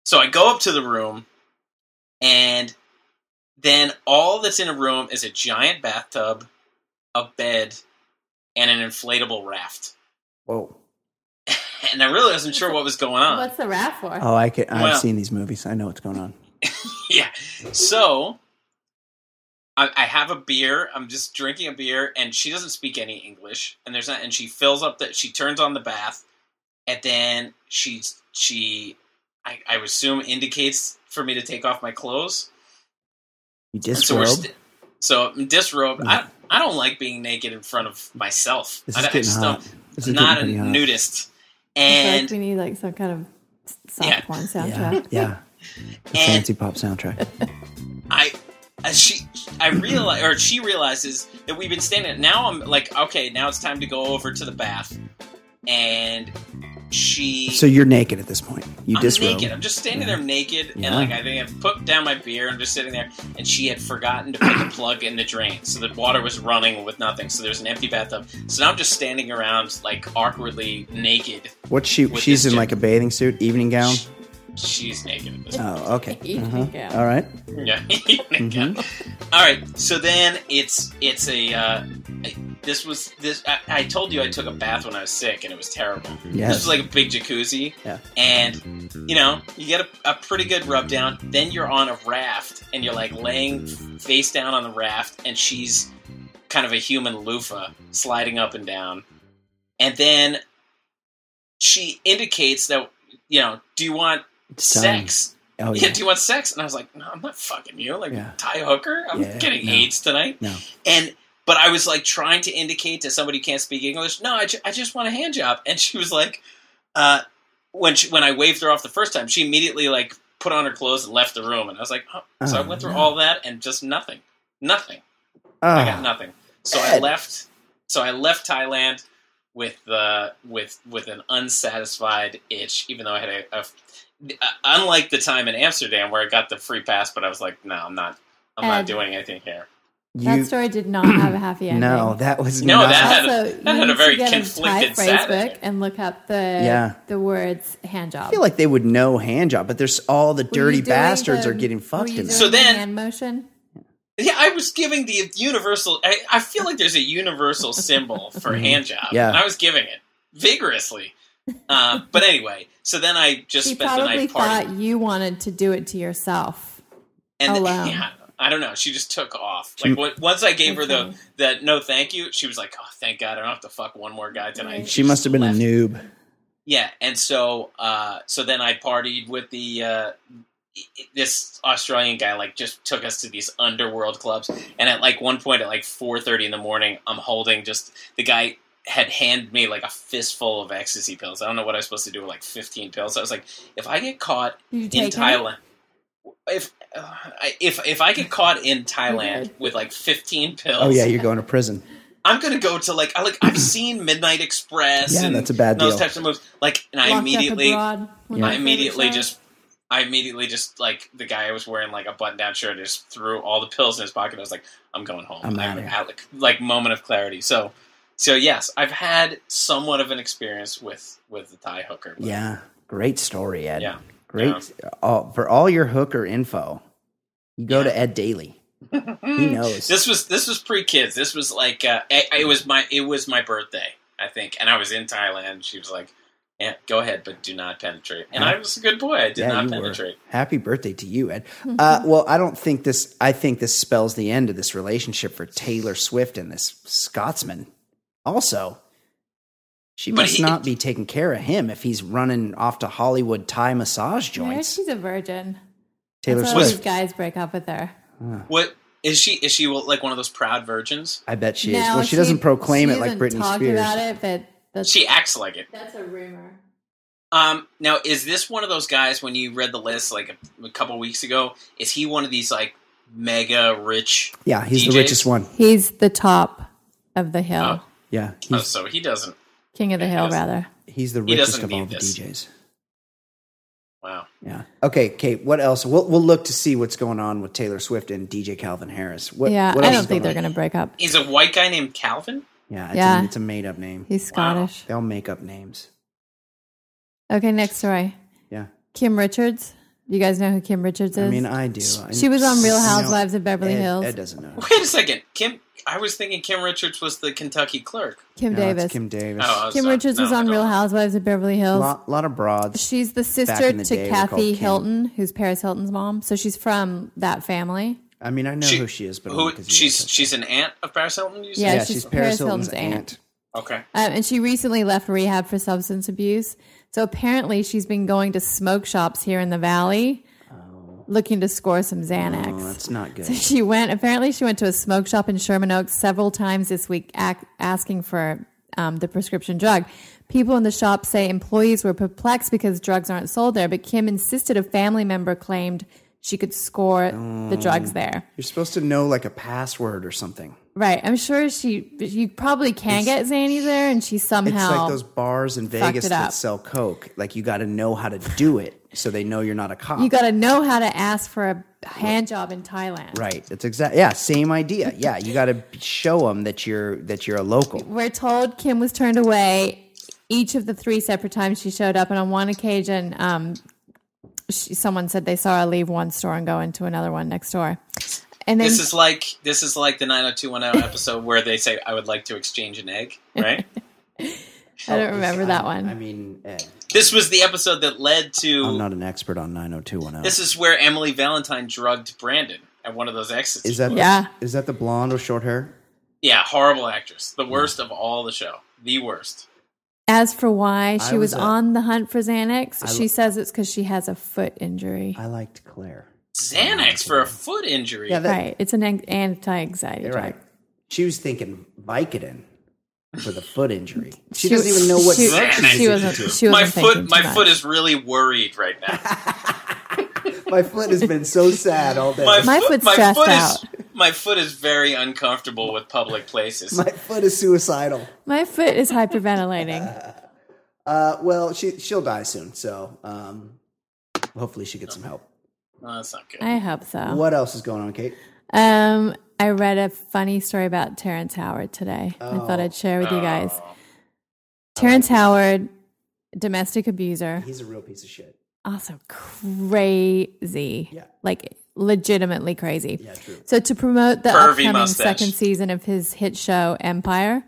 S2: So I go up to the room, and then all that's in a room is a giant bathtub, a bed, and an inflatable raft.
S1: Whoa.
S2: And I really wasn't sure what was going on.
S3: What's the raft for?
S1: Oh, I can, I've
S2: Well-
S1: seen these movies. I know what's going on.
S2: yeah. So I, I have a beer. I'm just drinking a beer, and she doesn't speak any English. And there's not. And she fills up the. She turns on the bath, and then she she I, I assume indicates for me to take off my clothes.
S1: You
S2: And so we're
S1: disrobe.
S2: st- so I'm disrobed. I I don't like being naked in front of myself.
S1: This
S2: I,
S1: is
S2: I
S1: getting
S2: just
S1: hot.
S2: don't-
S1: This is
S2: not a
S1: getting pretty hot.
S2: nudist. And
S3: like we need like some kind of soft
S2: Yeah.
S3: porn soundtrack.
S1: Yeah. The
S2: And-
S1: fancy pop soundtrack.
S2: I, as she, I realize, or she realizes that we've been standing. Now I'm like, okay, now it's time to go over to the bath, and she.
S1: So you're naked at this point. You
S2: I'm
S1: disrobe.
S2: naked. I'm just standing
S1: Yeah.
S2: there naked,
S1: Yeah.
S2: and like I think I've put down my beer. I'm just sitting there, and she had forgotten to put the plug in the drain, so the water was running with nothing. So there's an empty bathtub. So now I'm just standing around like awkwardly naked.
S1: What's she? She's in
S2: chick.
S1: like a bathing suit, evening gown.
S2: Sh- She's naked at this point.
S1: Oh, okay.
S3: Evening
S1: Uh-huh.
S3: gown.
S1: All right.
S2: Yeah.
S1: Mm-hmm.
S2: All right. So then it's it's a uh, this was this I, I told you I took a bath when I was sick and it was terrible. This
S1: Yes.
S2: was like a big jacuzzi.
S1: Yeah.
S2: And you know you get a, a pretty good rub down. Then you're on a raft and you're like laying face down on the raft and she's kind of a human loofah sliding up and down. And then she indicates that you know do you want
S1: It's time.
S2: Sex?
S1: Oh
S2: yeah.
S1: yeah.
S2: do you want sex? And I was like, no, I'm not fucking you. Like,
S1: Yeah.
S2: tie hooker? I'm
S1: Yeah,
S2: getting
S1: no.
S2: AIDS tonight.
S1: No.
S2: And, but I was like trying to indicate to somebody who can't speak English, no, I, ju- I just want a hand job. And she was like, uh, when she, when I waved her off the first time, she immediately like put on her clothes and left the room. And I was like, oh. so I
S1: Oh,
S2: went through
S1: no.
S2: all that and just nothing, nothing. I got
S1: Oh,
S2: nothing. So I left. So I left Thailand with uh, with with an unsatisfied itch, even though I had a, a unlike the time in Amsterdam where I got the free pass, but I was like, no, I'm not. I'm not doing anything here.
S3: That
S1: you.
S3: story did not have a happy ending.
S1: No, that was
S2: No,
S1: not.
S2: that had a-
S3: also,
S2: that
S3: you
S2: had a
S3: need
S2: very
S3: to get
S2: conflicted
S3: a Thai phrase book and look up the
S1: Yeah.
S3: the words hand job.
S1: I feel like they would know hand job, but there's all the
S3: Were
S1: dirty bastards
S3: the-
S1: are getting fucked in there.
S2: So then-
S3: hand motion.
S2: Yeah, I was giving the universal. I, I feel like there's a universal symbol for
S1: Mhm.
S2: hand job,
S1: Yeah.
S2: and I was giving it vigorously. Uh, but anyway, so then I just
S3: She
S2: spent the night partying.
S3: thought you wanted to do it to yourself.
S2: and
S3: alone.
S2: yeah, I don't know. She just took off. Like what, once I gave her the that no thank you, she was like, "Oh, thank God, I don't have to fuck one more guy tonight."
S3: Right.
S1: She must have been
S2: left.
S1: a noob.
S2: Yeah, and so uh, so then I partied with the uh, this Australian guy. Like, just took us to these underworld clubs, and at like one point at like four thirty in the morning, I'm holding just the guy had handed me like a fistful of ecstasy pills. I don't know what I was supposed to do with like fifteen pills. I was like, if I get caught in
S3: take it?
S2: Thailand. If uh, I- if if I get caught in Thailand with like fifteen pills,
S1: Oh yeah, you're going to prison.
S2: I'm gonna go to like I like I've seen Midnight Express
S1: Yeah,
S2: and
S1: that's a bad
S2: those
S1: deal.
S2: types of movies. Like, and I
S3: Locked Up
S2: immediately
S3: Abroad, one
S1: Yeah.
S3: of
S2: I immediately
S3: favorite shows.
S2: just I immediately just like the guy was wearing like a button down shirt and just threw all the pills in his pocket. I was like, I'm going home.
S1: I'm
S2: I'm
S1: outta here.
S2: out, like, like moment of clarity. So so yes, I've had somewhat of an experience with with the Thai hooker. but-
S1: Yeah, great story, Ed.
S2: Yeah.
S1: Great. All, for all your hooker info, you go
S2: Yeah.
S1: to Ed Daly. He knows.
S2: This was this was pre kids. This was like uh, it, it was my it was my birthday, I think, and I was in Thailand. She was like, "Yeah, go ahead, but do not penetrate." And I was a good boy. I did
S1: Yeah,
S2: not
S1: you were.
S2: penetrate.
S1: Happy birthday to you, Ed. Uh, well, I don't think this. I think this spells the end of this relationship for Taylor Swift and this Scotsman. Also, she must
S2: he-
S1: not be taking care of him if he's running off to Hollywood Thai massage
S3: Yeah,
S1: joints.
S3: she's a virgin.
S1: Taylor
S3: That's
S1: Swift.
S3: these guys break up with her.
S2: What is she? Is she like one of those proud virgins?
S1: I bet she is.
S3: No,
S1: Well, she, doesn't proclaim
S3: she
S1: it like
S3: doesn't
S1: Britney
S3: talk
S1: Spears.
S3: about it, but that's,
S2: She acts like it.
S3: that's a rumor.
S2: Um, now, is this one of those guys when you read the list like a, a couple weeks ago? Is he one of these like mega rich?
S1: Yeah, he's the richest one.
S3: He's the top of the hill,
S2: Oh.
S1: Yeah,
S2: Oh, so he doesn't.
S3: king of the hill, rather.
S1: he's the richest
S2: doesn't
S1: of all the
S2: this.
S1: DJs.
S2: Wow.
S1: Yeah. Okay, Kate. What else? We'll we'll look to see what's going on with Taylor Swift and DJ Calvin Harris. What,
S3: yeah,
S1: what
S3: I don't think they're going to break up.
S2: He's a white guy named Calvin.
S1: Yeah, it's,
S3: Yeah.
S1: A, it's a made up name.
S3: He's
S2: Wow.
S3: Scottish.
S1: They'll make up names.
S3: Okay, next story.
S1: Yeah.
S3: Kim Richards. You guys know who Kim Richards is?
S1: I mean, I do. I-
S3: she was on Real Housewives of Beverly
S1: Ed,
S3: Hills.
S1: Ed doesn't know.
S2: Wait a second, Kim. I was thinking Kim Richards was the Kentucky clerk.
S3: Kim
S1: No,
S3: Davis.
S1: Kim Davis.
S2: Oh, was-
S3: Kim
S2: uh,
S3: Richards
S2: no,
S3: was on Real. Housewives of Beverly Hills.
S1: lot, lot of broads.
S3: She's the sister
S1: the
S3: to
S1: day, they
S3: Kathy
S1: Kim.
S3: Hilton, who's Paris Hilton's mom. So she's from that family.
S1: I mean, I know
S2: She-
S1: who she is, but
S2: Who?
S1: only 'cause you
S2: She's she's an aunt of Paris Hilton. You?
S3: Yeah,
S1: yeah,
S3: she's
S1: she's,
S3: Paris
S1: Paris Hilton's,
S3: Hilton's
S1: aunt.
S3: aunt.
S2: Okay.
S3: Um, and she recently left rehab for substance abuse. So apparently she's been going to smoke shops here in the valley looking to score some Xanax.
S1: Oh, that's not good.
S3: So she went. Apparently, she went to a smoke shop in Sherman Oaks several times this week, ac- asking for um, the prescription drug. People in the shop say employees were perplexed because drugs aren't sold there, but Kim insisted a family member claimed she could score the
S1: Oh.
S3: drugs there.
S1: You're supposed to know like a password or something.
S3: Right. I'm sure she. You probably can get Xanny there, and she somehow It's
S1: like those bars in Vegas that sell Coke. Like you got to know how to do it so they know you're not a cop.
S3: you got to know how to ask for a hand job in Thailand.
S1: right. It's exact. Yeah, same idea. Yeah, you got to show them that you're that you're a local.
S3: We're told Kim was turned away each of the three separate times she showed up, and on one occasion, um, she, someone said they saw her leave one store and go into another one next door. And then
S2: This is like this is like the 90210 episode where they say, "I would like to exchange an egg." Right.
S3: I don't remember that one.
S1: I mean, Ed,
S2: this was the episode that led to.
S1: I'm not an expert on 90210.
S2: This is where Emily Valentine drugged Brandon at one of those exits.
S1: Is that
S3: Yeah.
S1: Is that the blonde with short hair?
S2: yeah, horrible actress, the worst of all the show, the worst.
S3: As for why
S1: I
S3: she was,
S1: was, uh,
S3: on the hunt for Xanax,
S1: I
S3: she says it's because she has a foot injury.
S1: I liked Claire.
S2: Xanax for a foot injury.
S1: Yeah, that,
S3: right. It's an an- anti-anxiety drug.
S1: right. She was thinking Vicodin for the foot injury. She,
S3: She-
S1: doesn't even know what
S3: she-
S2: Xanax
S3: she wasn't. She wasn't
S2: my
S3: thinking
S2: foot, my
S3: much.
S2: foot is really worried right now.
S1: My foot has been so sad all day.
S2: My,
S3: My
S2: foot,
S3: foot's
S2: my
S3: stressed
S2: foot
S3: out.
S2: is my foot is very uncomfortable with public places.
S1: My foot is suicidal.
S3: My foot is hyperventilating.
S1: Uh, well, she she'll die soon, so um, hopefully she gets some help.
S2: Oh, that's not good.
S3: I hope so.
S1: What else is going on, Kate?
S3: Um, I read a funny story about Terrence Howard today. I thought I'd share with you guys.
S2: Oh.
S3: Terrence Howard, domestic abuser,
S1: He's a real piece of shit.
S3: also crazy.
S1: Yeah.
S3: Like legitimately crazy.
S1: Yeah, true.
S3: So to promote the
S2: Pervy
S3: upcoming
S2: mustache.
S3: second season of his hit show Empire,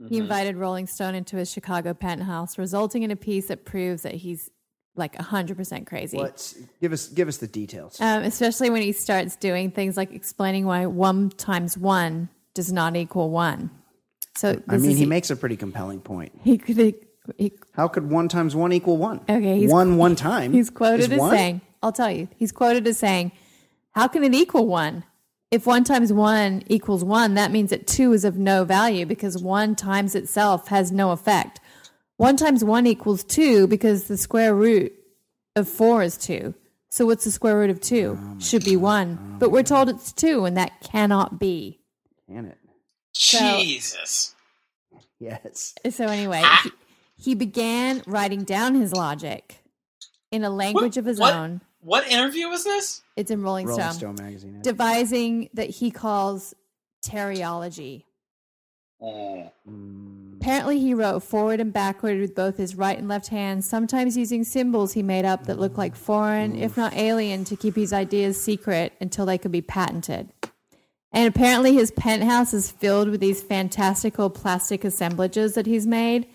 S2: Mm-hmm.
S3: he invited Rolling Stone into his Chicago penthouse, resulting in a piece that proves that he's like 100% crazy.
S1: What? Give us give us the details.
S3: Um, especially when he starts doing things like explaining why one times one does not equal one. So
S1: I mean,
S3: is-
S1: he makes a pretty compelling point.
S3: he could he,
S1: How could one times one equal one?
S3: Okay, he's-
S1: one one time.
S3: he's quoted as
S1: one?
S3: saying, "I'll tell you." He's quoted as saying, "How can it equal one? If one times one equals one, that means that two is of no value because one times itself has no effect. One times one equals two because the square root of four is two. So what's the square root of two?
S1: Oh
S3: Should be one, but we're told it's two, and that cannot be."
S1: Can it?
S2: Jesus.
S1: Yes.
S3: So anyway,
S2: Ah.
S3: he, he began writing down his logic in a language of his
S2: what?
S3: own.
S2: What interview was this?
S3: It's in Rolling,
S1: Rolling
S3: Stone.
S1: Stone magazine.
S3: Devising that he calls Terryology.
S2: Oh.
S1: Mm,
S3: Apparently, he wrote forward and backward with both his right and left hands, sometimes using symbols he made up that looked like foreign, if not alien, to keep his ideas secret until they could be patented. And apparently, his penthouse is filled with these fantastical plastic assemblages that he's made.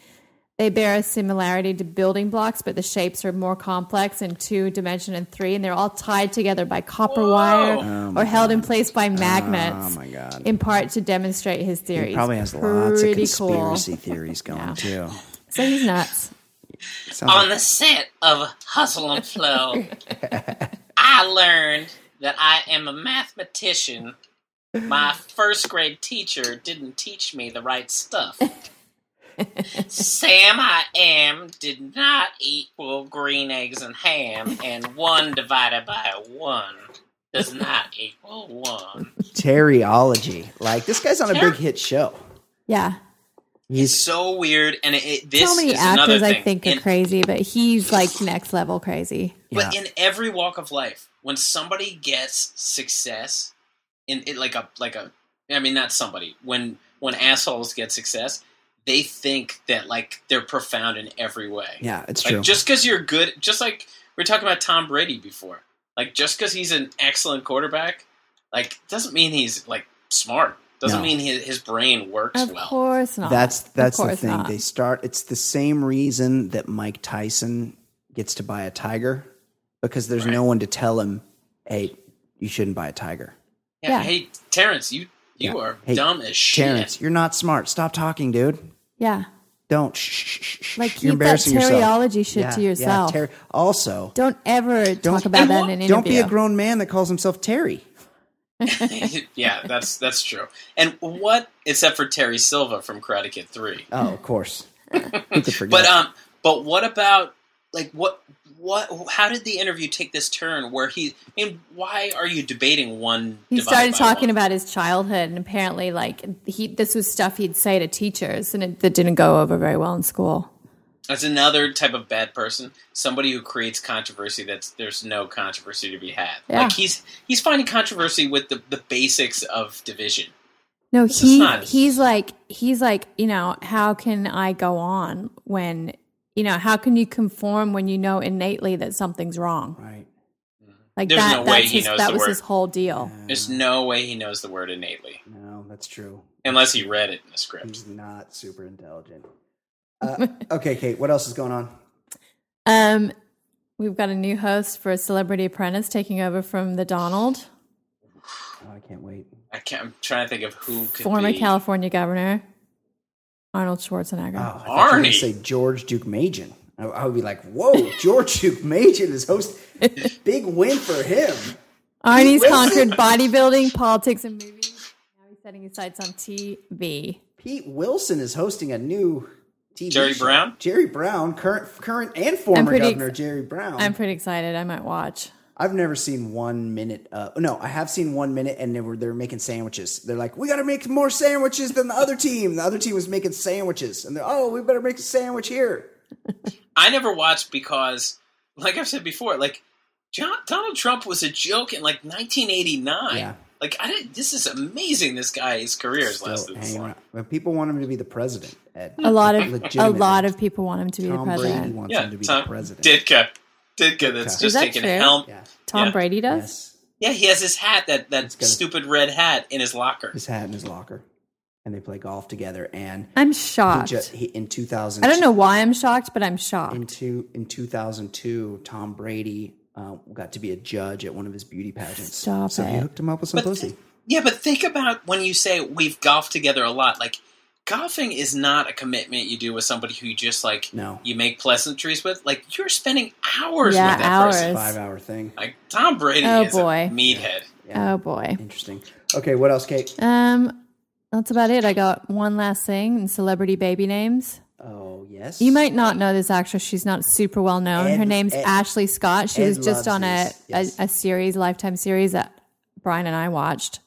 S3: They bear a similarity to building blocks, but the shapes are more complex in two dimension and three, and they're all tied together by copper wire oh or held in place by oh magnets.
S1: Oh my god.
S3: In part to demonstrate his theories.
S1: He probably has lots of conspiracy
S3: cool.
S1: theories going
S3: Yeah.
S1: too.
S3: So he's nuts.
S1: Sounds
S2: On
S1: like-
S2: the set of Hustle and Flow, I learned that I am a mathematician. My first grade teacher didn't teach me the right stuff. Sam I am did not equal green eggs and ham, and one divided by one does not equal one.
S1: Terryology. Like this guy's on a
S2: Terry-
S1: big hit show.
S3: Yeah.
S1: He's
S2: So weird, and it, it, this
S3: so many
S2: is another
S3: actors I think are
S2: In-
S3: crazy, but he's like next level crazy.
S2: But
S1: Yeah.
S2: in every walk of life, when somebody gets success, in it like a like a, I mean not somebody. When when assholes get success, they think that like they're profound in every way.
S1: yeah, it's
S2: like
S1: true.
S2: just because you're good, just like we are talking about Tom Brady before. Like just because he's an excellent quarterback, like doesn't mean he's like smart. Doesn't
S1: No.
S2: mean his, his brain works
S3: Of
S2: well.
S3: Of course not.
S1: That's that's the thing.
S3: not.
S1: They start. It's the same reason that Mike Tyson gets to buy a tiger because there's no one to tell him, "Hey, you shouldn't buy a tiger."
S2: Yeah.
S3: Yeah.
S2: Hey Terrence, you you
S1: Yeah.
S2: are
S1: Hey,
S2: dumb as shit.
S1: Terrence, you're not smart. Stop talking, dude.
S3: Yeah.
S1: Don't. Shh, shh, shh, shh.
S3: Like
S1: you're
S3: keep that
S1: embarrassing yourself.
S3: Terryology shit
S1: Yeah,
S3: to
S1: yeah,
S3: yourself.
S1: ter- also,
S3: Don't ever talk about that in an interview.
S1: don't be a grown man that calls himself Terry.
S2: yeah, that's that's true. And what, except for Terry Silver from Karate Kid Three?
S1: Oh, of course. Who could forget?
S2: But um, but what about like what what? How did the interview take this turn where he? I mean, why are you debating one?
S3: he started talking
S2: one?
S3: about his childhood, and apparently, like he, this was stuff he'd say to teachers, and it, that didn't go over very well in school.
S2: That's another type of bad person. Somebody who creates controversy that's there's no controversy to be had.
S3: Yeah.
S2: Like he's he's finding controversy with the the basics of division.
S3: No, he
S2: not-
S3: he's like he's like you know how can I go on when you know how can you conform when you know innately that something's wrong?
S1: right.
S3: Like
S2: There's
S3: that.
S2: no way
S3: that's
S2: he
S3: his,
S2: knows
S3: that
S2: the
S3: was
S2: word.
S3: his whole deal.
S2: There's no way he knows the word innately
S1: No, that's true.
S2: unless he read it in the script.
S1: He's not super intelligent. Uh, okay, Kate. What else is going on?
S3: Um, we've got a new host for Celebrity Apprentice taking over from the Donald,
S1: Oh, I can't wait.
S2: I can't, I'm trying to think of who could
S3: former
S2: be.
S3: California governor Arnold Schwarzenegger.
S1: Oh, I thought you were gonna
S2: Arnie.
S1: say George Deukmejian. I, I would be like, "Whoa, George Deukmejian is host. Big win for him."
S3: Arnie's conquered bodybuilding, politics, and movies. Now he's setting his sights on TV.
S1: Pete Wilson is hosting a new TV
S2: Jerry
S1: show.
S2: Brown?
S1: Jerry Brown, current current and former governor
S3: ex-
S1: Jerry Brown.
S3: I'm pretty excited. I might watch.
S1: I've never seen one minute. Uh, no, I have seen one minute, and they were they're making sandwiches. They're like, "We got to make more sandwiches than the other team." The other team was making sandwiches, and they're, "Oh, we better make a sandwich here."
S2: I never watched because, like I've said before, like John, Donald Trump was a joke in like 1989.
S1: Yeah.
S2: Like I didn't. This is amazing. This guy's career is
S1: Still
S2: lasted this
S1: hanging
S2: long.
S1: around. But people want him to be the president. Ed.
S3: A lot of a lot of people want him to be
S1: Tom
S3: the
S1: Brady
S3: president.
S1: wants
S2: Yeah,
S1: him to be
S2: Tom
S1: the president.
S2: Ditka, Ditka. That's
S1: Is
S2: just
S3: that
S2: taking
S3: true?
S2: helm.
S1: yeah.
S3: Tom
S2: Yeah.
S3: Brady does.
S1: Yes.
S2: Yeah, he has his hat that that
S1: got a-
S2: stupid red hat in his locker.
S1: His hat in his locker, and they play golf together. And
S3: I'm
S1: he
S3: shocked.
S1: ju- he, in 2000,
S3: I don't know why I'm shocked, but I'm shocked.
S1: In, two, in 2002, Tom Brady uh, got to be a judge at one of his beauty pageants.
S3: Stop
S1: so he hooked him up with some
S2: But
S1: pussy.
S2: Yeah, but think about when you say we've golfed together a lot. Like golfing is not a commitment you do with somebody who you just like
S1: No.
S2: you make pleasantries with. Like you're spending hours
S3: Yeah,
S2: with that person.
S3: hours.
S1: Five hour thing.
S2: Like Tom Brady
S3: Oh,
S2: is
S3: boy.
S2: a meathead.
S1: Yeah.
S3: Oh boy.
S1: Interesting. Okay, what else, Kate?
S3: Um, that's about it. I got one last thing celebrity baby names.
S1: Oh, yes.
S3: You might not know this actress. She's not super well known.
S1: Ed-
S3: Her name's
S1: Ed-
S3: Ashley Scott. She
S1: Ed
S3: was just on a.
S1: Yes.
S3: a a series, Lifetime series that Brian and I watched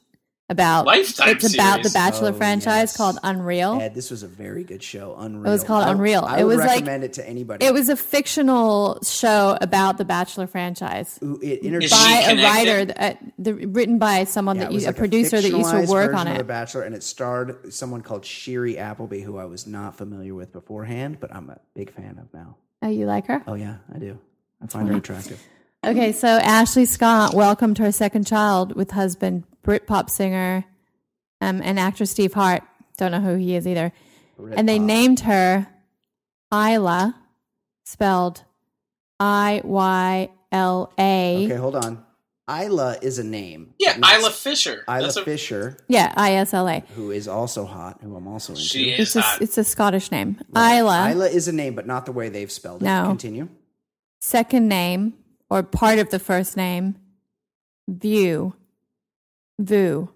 S3: about.
S2: Lifetime
S3: it's about the? Bachelor
S1: Oh,
S3: franchise
S1: yes.
S3: called Unreal.
S1: Ed, this was a very good show. Unreal.
S3: It was called
S1: I-
S3: Unreal.
S1: I
S3: It
S1: would
S3: was like-
S1: recommend it to anybody.
S3: It was a fictional show about the Bachelor franchise
S1: Who- it
S2: Is
S1: introduced
S3: by a writer, that, uh, the, written by someone
S1: Yeah,
S3: that
S1: it
S3: you,
S1: like
S3: a producer that used to work on
S1: it. The. Bachelor, and it starred someone called Shiri Appleby, who I was not familiar with beforehand, but I'm a big fan of now.
S3: Oh, you like her?
S1: Oh yeah, I do. I find her attractive.
S3: Okay, so Ashley Scott welcomed her second child with husband Britpop singer um, and actor Steve Hart. Don't know who he is either. and they named her Isla, spelled I Y L A.
S1: Okay, hold on. Isla is a name.
S2: Yeah,
S1: Not
S2: Isla Fisher.
S1: Isla
S2: That's a-
S1: Fisher,
S3: Yeah, I S L A.
S1: who is also hot, who I'm also into.
S2: She
S3: It's
S2: is
S3: a, it's a Scottish name. Isla.
S1: Isla is a name, but not the way they've spelled it.
S3: No.
S1: Continue.
S3: second name or part of the first name, View, Vu,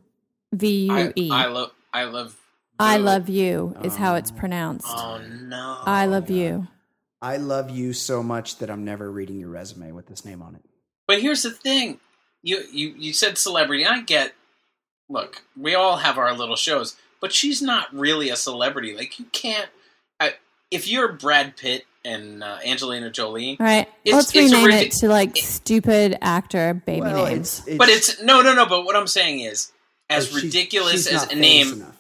S3: V U
S2: I,
S3: E.
S2: I love. I love.
S3: I love you is how it's oh. pronounced.
S2: Oh no.
S3: I love you.
S1: I love you so much that I'm never reading your resume with this name on it.
S2: But here's the thing. You you you said celebrity. I get. Look, we all have our little shows, but she's not really a celebrity. Like you can't. I, if you're Brad Pitt and uh, Angelina Jolie,
S3: All right,
S2: It's-
S3: let's
S2: it's
S3: rename
S2: ridic-
S3: it to like stupid actor baby
S1: Well,
S3: names.
S1: it's, it's,
S2: but it's no, no, no. But what I'm saying is, as
S1: she's-
S2: ridiculous as a name,
S1: enough.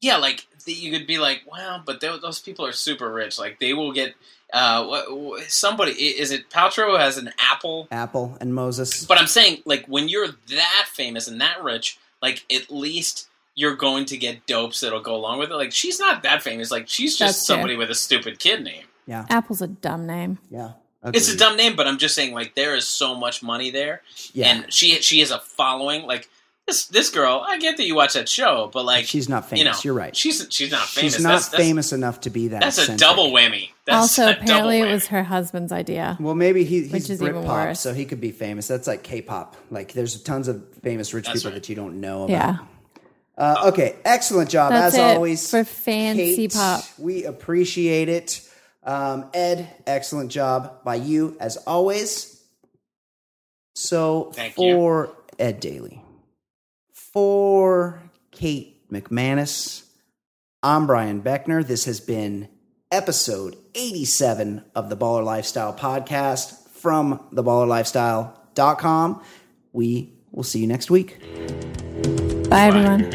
S2: yeah, like the, you could be like, wow, but tho- those people are super rich. Like they will get uh, what, what, somebody is it Paltrow has an Apple,
S1: Apple and Moses.
S2: but I'm saying like when you're that famous and that rich, like at least you're going to get dopes that'll go along with it. Like she's not that famous. Like she's
S3: That's
S2: just
S3: fair.
S2: somebody with a stupid kid name.
S1: Yeah,
S3: Apple's a dumb name.
S1: yeah.
S2: It's a dumb name, but I'm just saying like there is so much money there,
S1: Yeah,
S2: and she she has a following. Like this this girl, I get that you watch that show, but like
S1: she's not famous.
S2: you know,
S1: You're right.
S2: She's she's not famous.
S1: She's not
S2: that's, that's,
S1: famous enough to be that.
S2: That's a double whammy. That's
S3: also,
S2: a double
S3: apparently, it was her husband's idea.
S1: Well, maybe he,
S3: Which
S1: he's
S3: is even
S1: Britpop,
S3: worse.
S1: so he could be famous. That's like K-pop. Like, there's tons of famous rich
S2: That's
S1: people
S2: right.
S1: that you don't know about.
S3: Yeah,
S1: Uh, okay, excellent job
S3: That's
S1: as
S3: it
S1: always
S3: for fancy
S1: Kate,
S3: pop.
S1: We appreciate it. Um, Ed, excellent job by you as always. So
S2: Thank you.
S1: for Ed Daly, for Kate McManus, I'm Brian Beckner. This has been episode 87 of the Baller Lifestyle podcast from theballerlifestyle.com. We will see you next week.
S3: bye everyone.